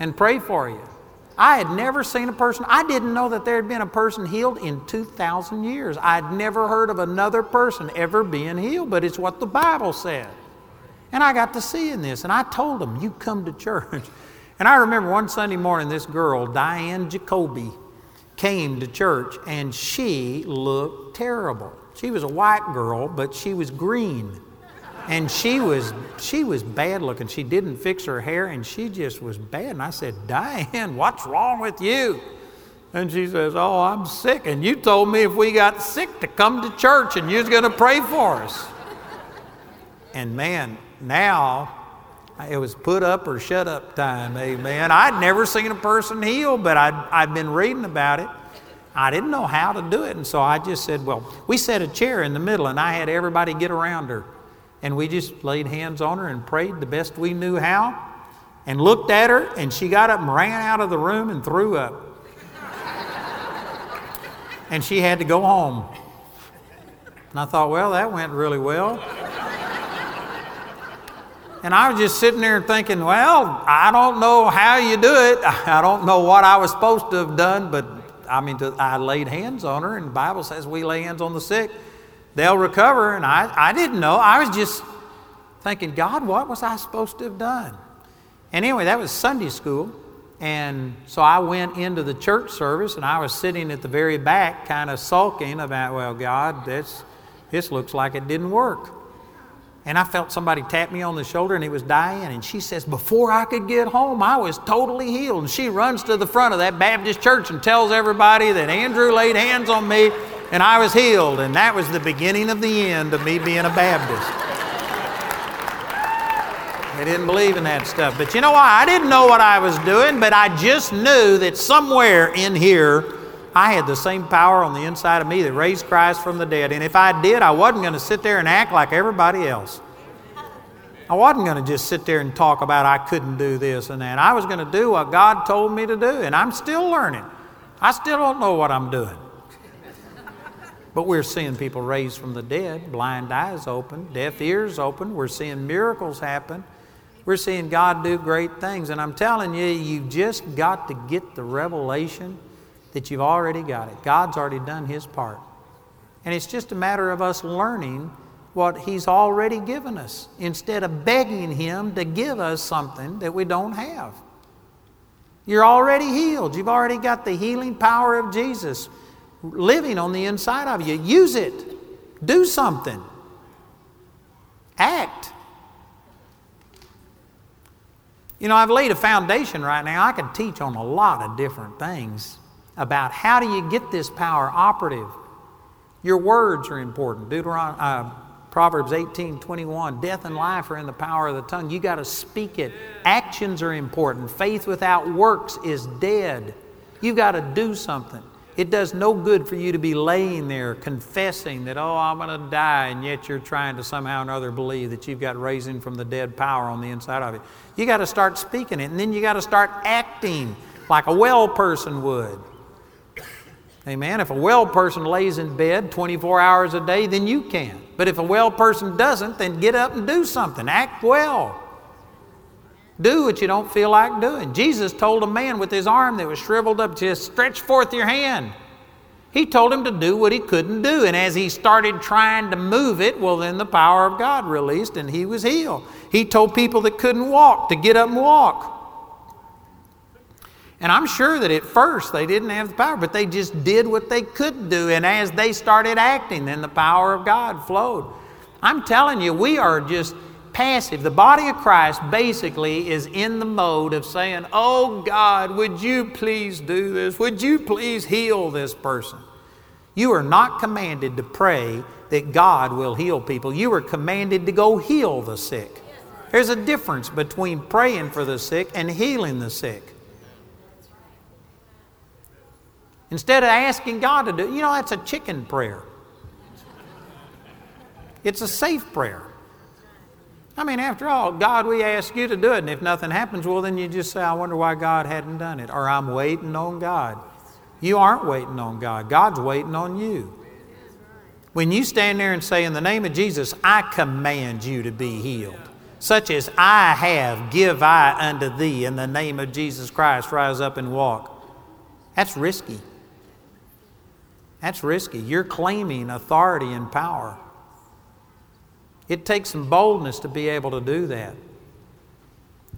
[SPEAKER 2] and pray for you. I had never seen a person, I didn't know that there had been a person healed in 2,000 years. I'd never heard of another person ever being healed, but it's what the Bible said. And I got to seeing this, and I told them, You come to church. And I remember one Sunday morning, this girl, Diane Jacoby, came to church, and she looked terrible. She was a white girl, but she was green. And she was she was bad looking. She didn't fix her hair and she just was bad. And I said, Diane, what's wrong with you? And she says, Oh, I'm sick. And you told me if we got sick to come to church and you was gonna pray for us. And man, now it was put up or shut up time, amen. I'd never seen a person heal, but I'd, I'd been reading about it. I didn't know how to do it. And so I just said, Well, we set a chair in the middle, and I had everybody get around her. And we just laid hands on her and prayed the best we knew how and looked at her, and she got up and ran out of the room and threw up. and she had to go home. And I thought, well, that went really well. And I was just sitting there thinking, well, I don't know how you do it. I don't know what I was supposed to have done, but I mean, I laid hands on her, and the Bible says we lay hands on the sick, they'll recover. And I, I didn't know. I was just thinking, God, what was I supposed to have done? And anyway, that was Sunday school. And so I went into the church service, and I was sitting at the very back, kind of sulking about, well, God, this, this looks like it didn't work. And I felt somebody tap me on the shoulder and he was dying. And she says, Before I could get home, I was totally healed. And she runs to the front of that Baptist church and tells everybody that Andrew laid hands on me and I was healed. And that was the beginning of the end of me being a Baptist. I didn't believe in that stuff. But you know why? I didn't know what I was doing, but I just knew that somewhere in here, I had the same power on the inside of me that raised Christ from the dead. And if I did, I wasn't going to sit there and act like everybody else. I wasn't going to just sit there and talk about I couldn't do this and that. I was going to do what God told me to do, and I'm still learning. I still don't know what I'm doing. But we're seeing people raised from the dead, blind eyes open, deaf ears open. We're seeing miracles happen. We're seeing God do great things. And I'm telling you, you've just got to get the revelation that you've already got it. God's already done His part. And it's just a matter of us learning what He's already given us instead of begging Him to give us something that we don't have. You're already healed. You've already got the healing power of Jesus living on the inside of you. Use it. Do something. Act. You know, I've laid a foundation right now. I could teach on a lot of different things about how do you get this power operative. Your words are important. Deuteron- uh, Proverbs 18 21, death and life are in the power of the tongue. You got to speak it. Actions are important. Faith without works is dead. You've got to do something. It does no good for you to be laying there confessing that, oh, I'm going to die, and yet you're trying to somehow or another believe that you've got raising from the dead power on the inside of you. You got to start speaking it, and then you got to start acting like a well person would. Amen. If a well person lays in bed 24 hours a day, then you can. But if a well person doesn't, then get up and do something. Act well. Do what you don't feel like doing. Jesus told a man with his arm that was shriveled up, just stretch forth your hand. He told him to do what he couldn't do. And as he started trying to move it, well, then the power of God released and he was healed. He told people that couldn't walk to get up and walk. And I'm sure that at first they didn't have the power, but they just did what they could do. And as they started acting, then the power of God flowed. I'm telling you, we are just passive. The body of Christ basically is in the mode of saying, Oh God, would you please do this? Would you please heal this person? You are not commanded to pray that God will heal people. You are commanded to go heal the sick. There's a difference between praying for the sick and healing the sick. Instead of asking God to do you know, that's a chicken prayer. It's a safe prayer. I mean, after all, God, we ask you to do it, and if nothing happens, well, then you just say, I wonder why God hadn't done it, or I'm waiting on God. You aren't waiting on God, God's waiting on you. When you stand there and say, In the name of Jesus, I command you to be healed, such as I have, give I unto thee, in the name of Jesus Christ, rise up and walk. That's risky. That's risky. You're claiming authority and power. It takes some boldness to be able to do that.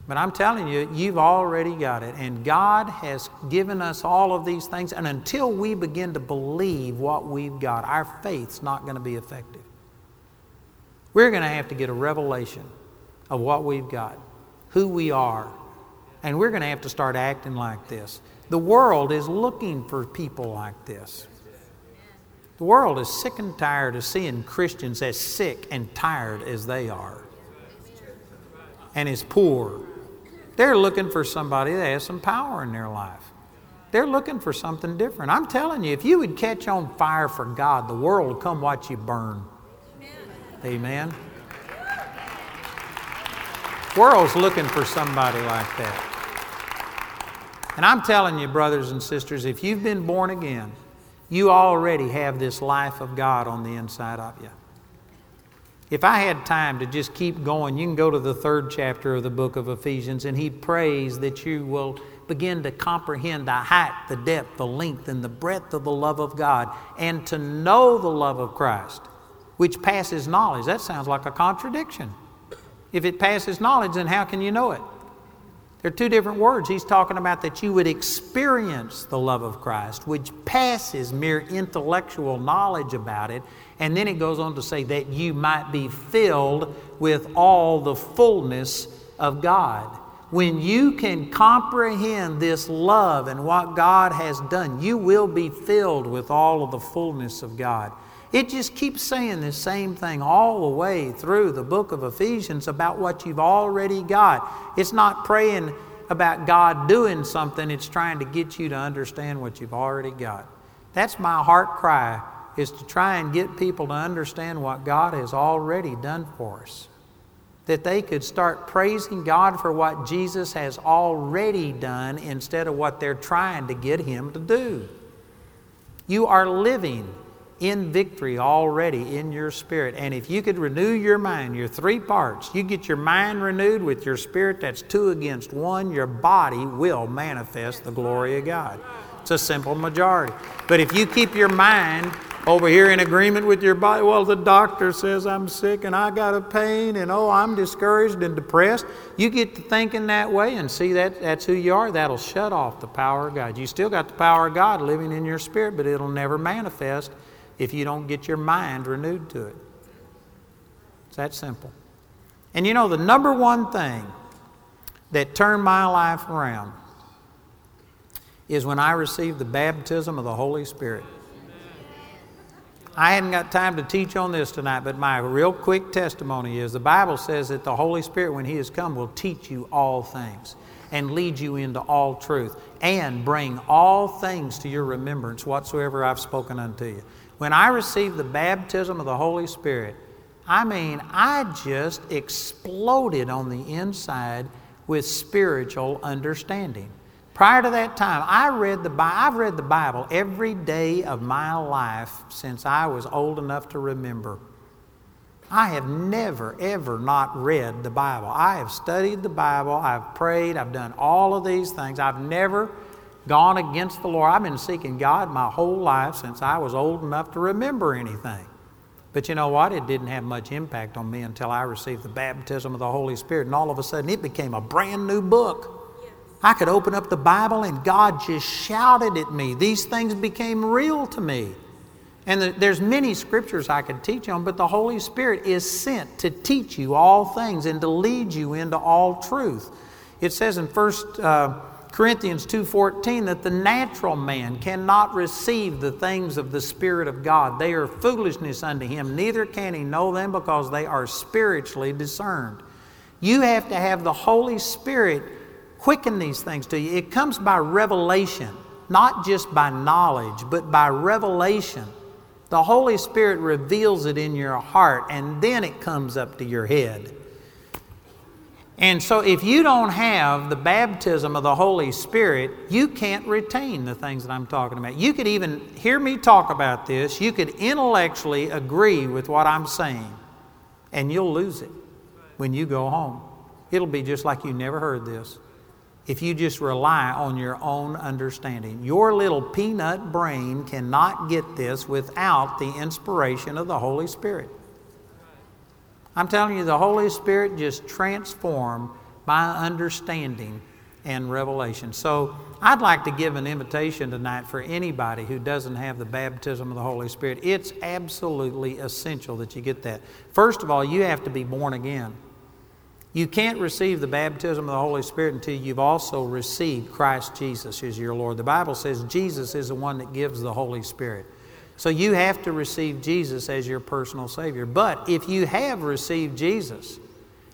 [SPEAKER 2] But I'm telling you, you've already got it. And God has given us all of these things. And until we begin to believe what we've got, our faith's not going to be effective. We're going to have to get a revelation of what we've got, who we are. And we're going to have to start acting like this. The world is looking for people like this. The world is sick and tired of seeing Christians as sick and tired as they are and as poor. They're looking for somebody that has some power in their life. They're looking for something different. I'm telling you, if you would catch on fire for God, the world will come watch you burn. Amen. Amen. World's looking for somebody like that. And I'm telling you, brothers and sisters, if you've been born again, you already have this life of God on the inside of you. If I had time to just keep going, you can go to the third chapter of the book of Ephesians, and he prays that you will begin to comprehend the height, the depth, the length, and the breadth of the love of God, and to know the love of Christ, which passes knowledge. That sounds like a contradiction. If it passes knowledge, then how can you know it? They're two different words. He's talking about that you would experience the love of Christ, which passes mere intellectual knowledge about it. And then it goes on to say that you might be filled with all the fullness of God. When you can comprehend this love and what God has done, you will be filled with all of the fullness of God. It just keeps saying the same thing all the way through the book of Ephesians about what you've already got. It's not praying about God doing something, it's trying to get you to understand what you've already got. That's my heart cry is to try and get people to understand what God has already done for us that they could start praising God for what Jesus has already done instead of what they're trying to get Him to do. You are living in victory already in your spirit. And if you could renew your mind, your three parts, you get your mind renewed with your spirit, that's two against one, your body will manifest the glory of God. It's a simple majority. But if you keep your mind over here in agreement with your body. Well, the doctor says I'm sick and I got a pain and oh, I'm discouraged and depressed. You get to thinking that way and see that that's who you are. That'll shut off the power of God. You still got the power of God living in your spirit, but it'll never manifest if you don't get your mind renewed to it. It's that simple. And you know, the number one thing that turned my life around is when I received the baptism of the Holy Spirit. I hadn't got time to teach on this tonight, but my real quick testimony is the Bible says that the Holy Spirit, when He has come, will teach you all things and lead you into all truth and bring all things to your remembrance whatsoever I've spoken unto you. When I received the baptism of the Holy Spirit, I mean, I just exploded on the inside with spiritual understanding. Prior to that time, I read the I've read the Bible every day of my life since I was old enough to remember. I have never, ever not read the Bible. I have studied the Bible, I've prayed, I've done all of these things. I've never gone against the Lord. I've been seeking God my whole life since I was old enough to remember anything. But you know what? It didn't have much impact on me until I received the baptism of the Holy Spirit, and all of a sudden it became a brand new book. I could open up the Bible and God just shouted at me. These things became real to me. And the, there's many scriptures I could teach on, but the Holy Spirit is sent to teach you all things and to lead you into all truth. It says in First uh, Corinthians 2:14 that the natural man cannot receive the things of the Spirit of God. They are foolishness unto him, neither can he know them because they are spiritually discerned. You have to have the Holy Spirit quicken these things to you. It comes by revelation, not just by knowledge, but by revelation. The Holy Spirit reveals it in your heart, and then it comes up to your head. And so, if you don't have the baptism of the Holy Spirit, you can't retain the things that I'm talking about. You could even hear me talk about this, you could intellectually agree with what I'm saying, and you'll lose it when you go home. It'll be just like you never heard this if you just rely on your own understanding. Your little peanut brain cannot get this without the inspiration of the Holy Spirit. I'm telling you, the Holy Spirit just transformed my understanding and revelation. So I'd like to give an invitation tonight for anybody who doesn't have the baptism of the Holy Spirit. It's absolutely essential that you get that. First of all, you have to be born again. You can't receive the baptism of the Holy Spirit until you've also received Christ Jesus as your Lord. The Bible says Jesus is the one that gives the Holy Spirit. So you have to receive Jesus as your personal Savior. But if you have received Jesus,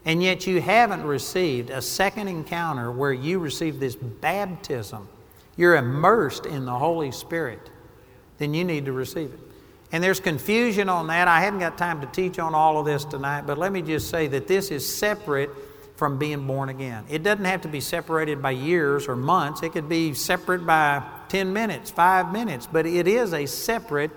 [SPEAKER 2] and yet you haven't received a second encounter where you receive this baptism, you're immersed in the Holy Spirit, then you need to receive it. And there's confusion on that. I haven't got time to teach on all of this tonight, but let me just say that this is separate from being born again. It doesn't have to be separated by years or months, it could be separate by 10 minutes, five minutes, but it is a separate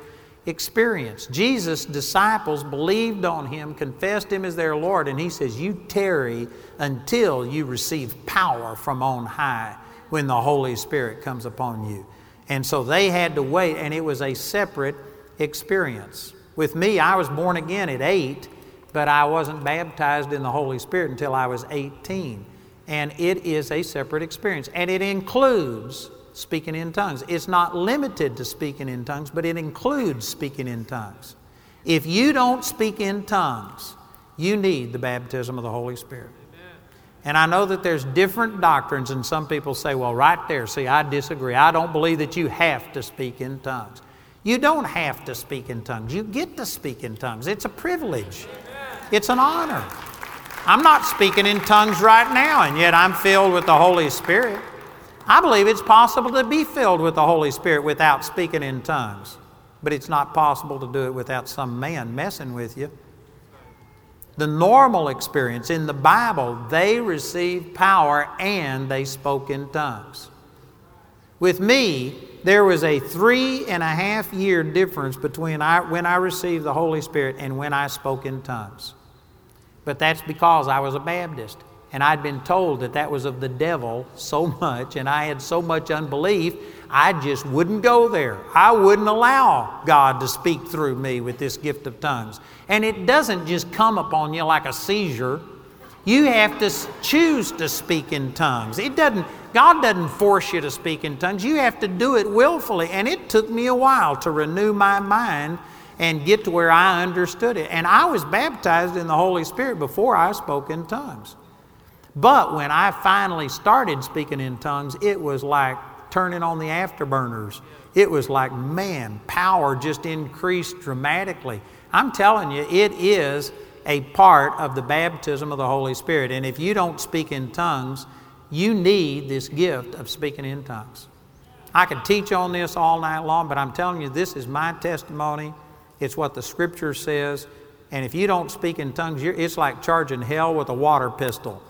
[SPEAKER 2] experience. Jesus' disciples believed on him, confessed him as their Lord, and he says, You tarry until you receive power from on high when the Holy Spirit comes upon you. And so they had to wait, and it was a separate experience. With me, I was born again at eight, but I wasn't baptized in the Holy Spirit until I was 18. And it is a separate experience. And it includes speaking in tongues. It's not limited to speaking in tongues, but it includes speaking in tongues. If you don't speak in tongues, you need the baptism of the Holy Spirit. And I know that there's different doctrines, and some people say, well, right there, see, I disagree. I don't believe that you have to speak in tongues. You don't have to speak in tongues. You get to speak in tongues. It's a privilege, it's an honor. I'm not speaking in tongues right now, and yet I'm filled with the Holy Spirit. I believe it's possible to be filled with the Holy Spirit without speaking in tongues, but it's not possible to do it without some man messing with you. The normal experience in the Bible, they received power and they spoke in tongues. With me, there was a three and a half year difference between I, when I received the Holy Spirit and when I spoke in tongues. But that's because I was a Baptist. And I'd been told that that was of the devil so much, and I had so much unbelief, I just wouldn't go there. I wouldn't allow God to speak through me with this gift of tongues. And it doesn't just come upon you like a seizure. You have to choose to speak in tongues. It doesn't, God doesn't force you to speak in tongues. You have to do it willfully. And it took me a while to renew my mind and get to where I understood it. And I was baptized in the Holy Spirit before I spoke in tongues. But when I finally started speaking in tongues, it was like turning on the afterburners. It was like, man, power just increased dramatically. I'm telling you, it is a part of the baptism of the Holy Spirit. And if you don't speak in tongues, you need this gift of speaking in tongues. I could teach on this all night long, but I'm telling you, this is my testimony. It's what the scripture says. And if you don't speak in tongues, it's like charging hell with a water pistol.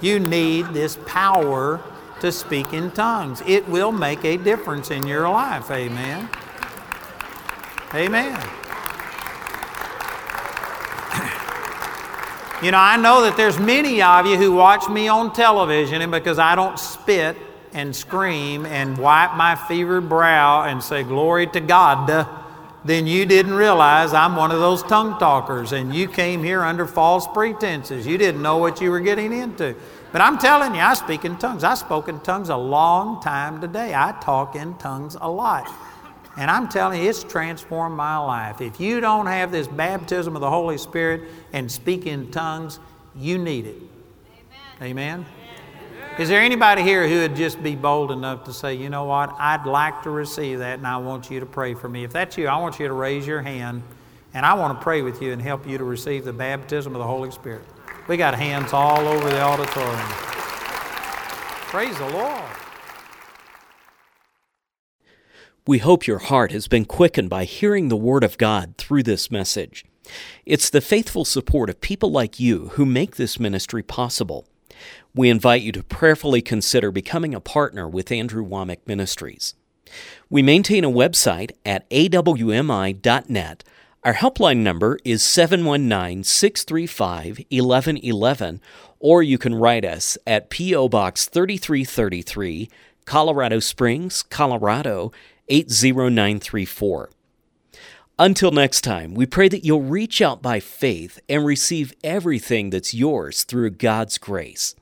[SPEAKER 2] You need this power to speak in tongues. It will make a difference in your life. Amen. Amen. You know, I know that there's many of you who watch me on television, and because I don't spit and scream and wipe my fevered brow and say, Glory to God, then you didn't realize I'm one of those tongue talkers, and you came here under false pretenses. You didn't know what you were getting into. But I'm telling you, I speak in tongues. I spoke in tongues a long time today. I talk in tongues a lot. And I'm telling you, it's transformed my life. If you don't have this baptism of the Holy Spirit and speak in tongues, you need it. Amen. Amen? Is there anybody here who would just be bold enough to say, you know what, I'd like to receive that and I want you to pray for me? If that's you, I want you to raise your hand and I want to pray with you and help you to receive the baptism of the Holy Spirit. We got hands all over the auditorium. Praise the Lord.
[SPEAKER 1] We hope your heart has been quickened by hearing the Word of God through this message. It's the faithful support of people like you who make this ministry possible. We invite you to prayerfully consider becoming a partner with Andrew Wommack Ministries. We maintain a website at awmi.net. Our helpline number is 719 635 1111, or you can write us at P.O. Box 3333, Colorado Springs, Colorado 80934. Until next time, we pray that you'll reach out by faith and receive everything that's yours through God's grace.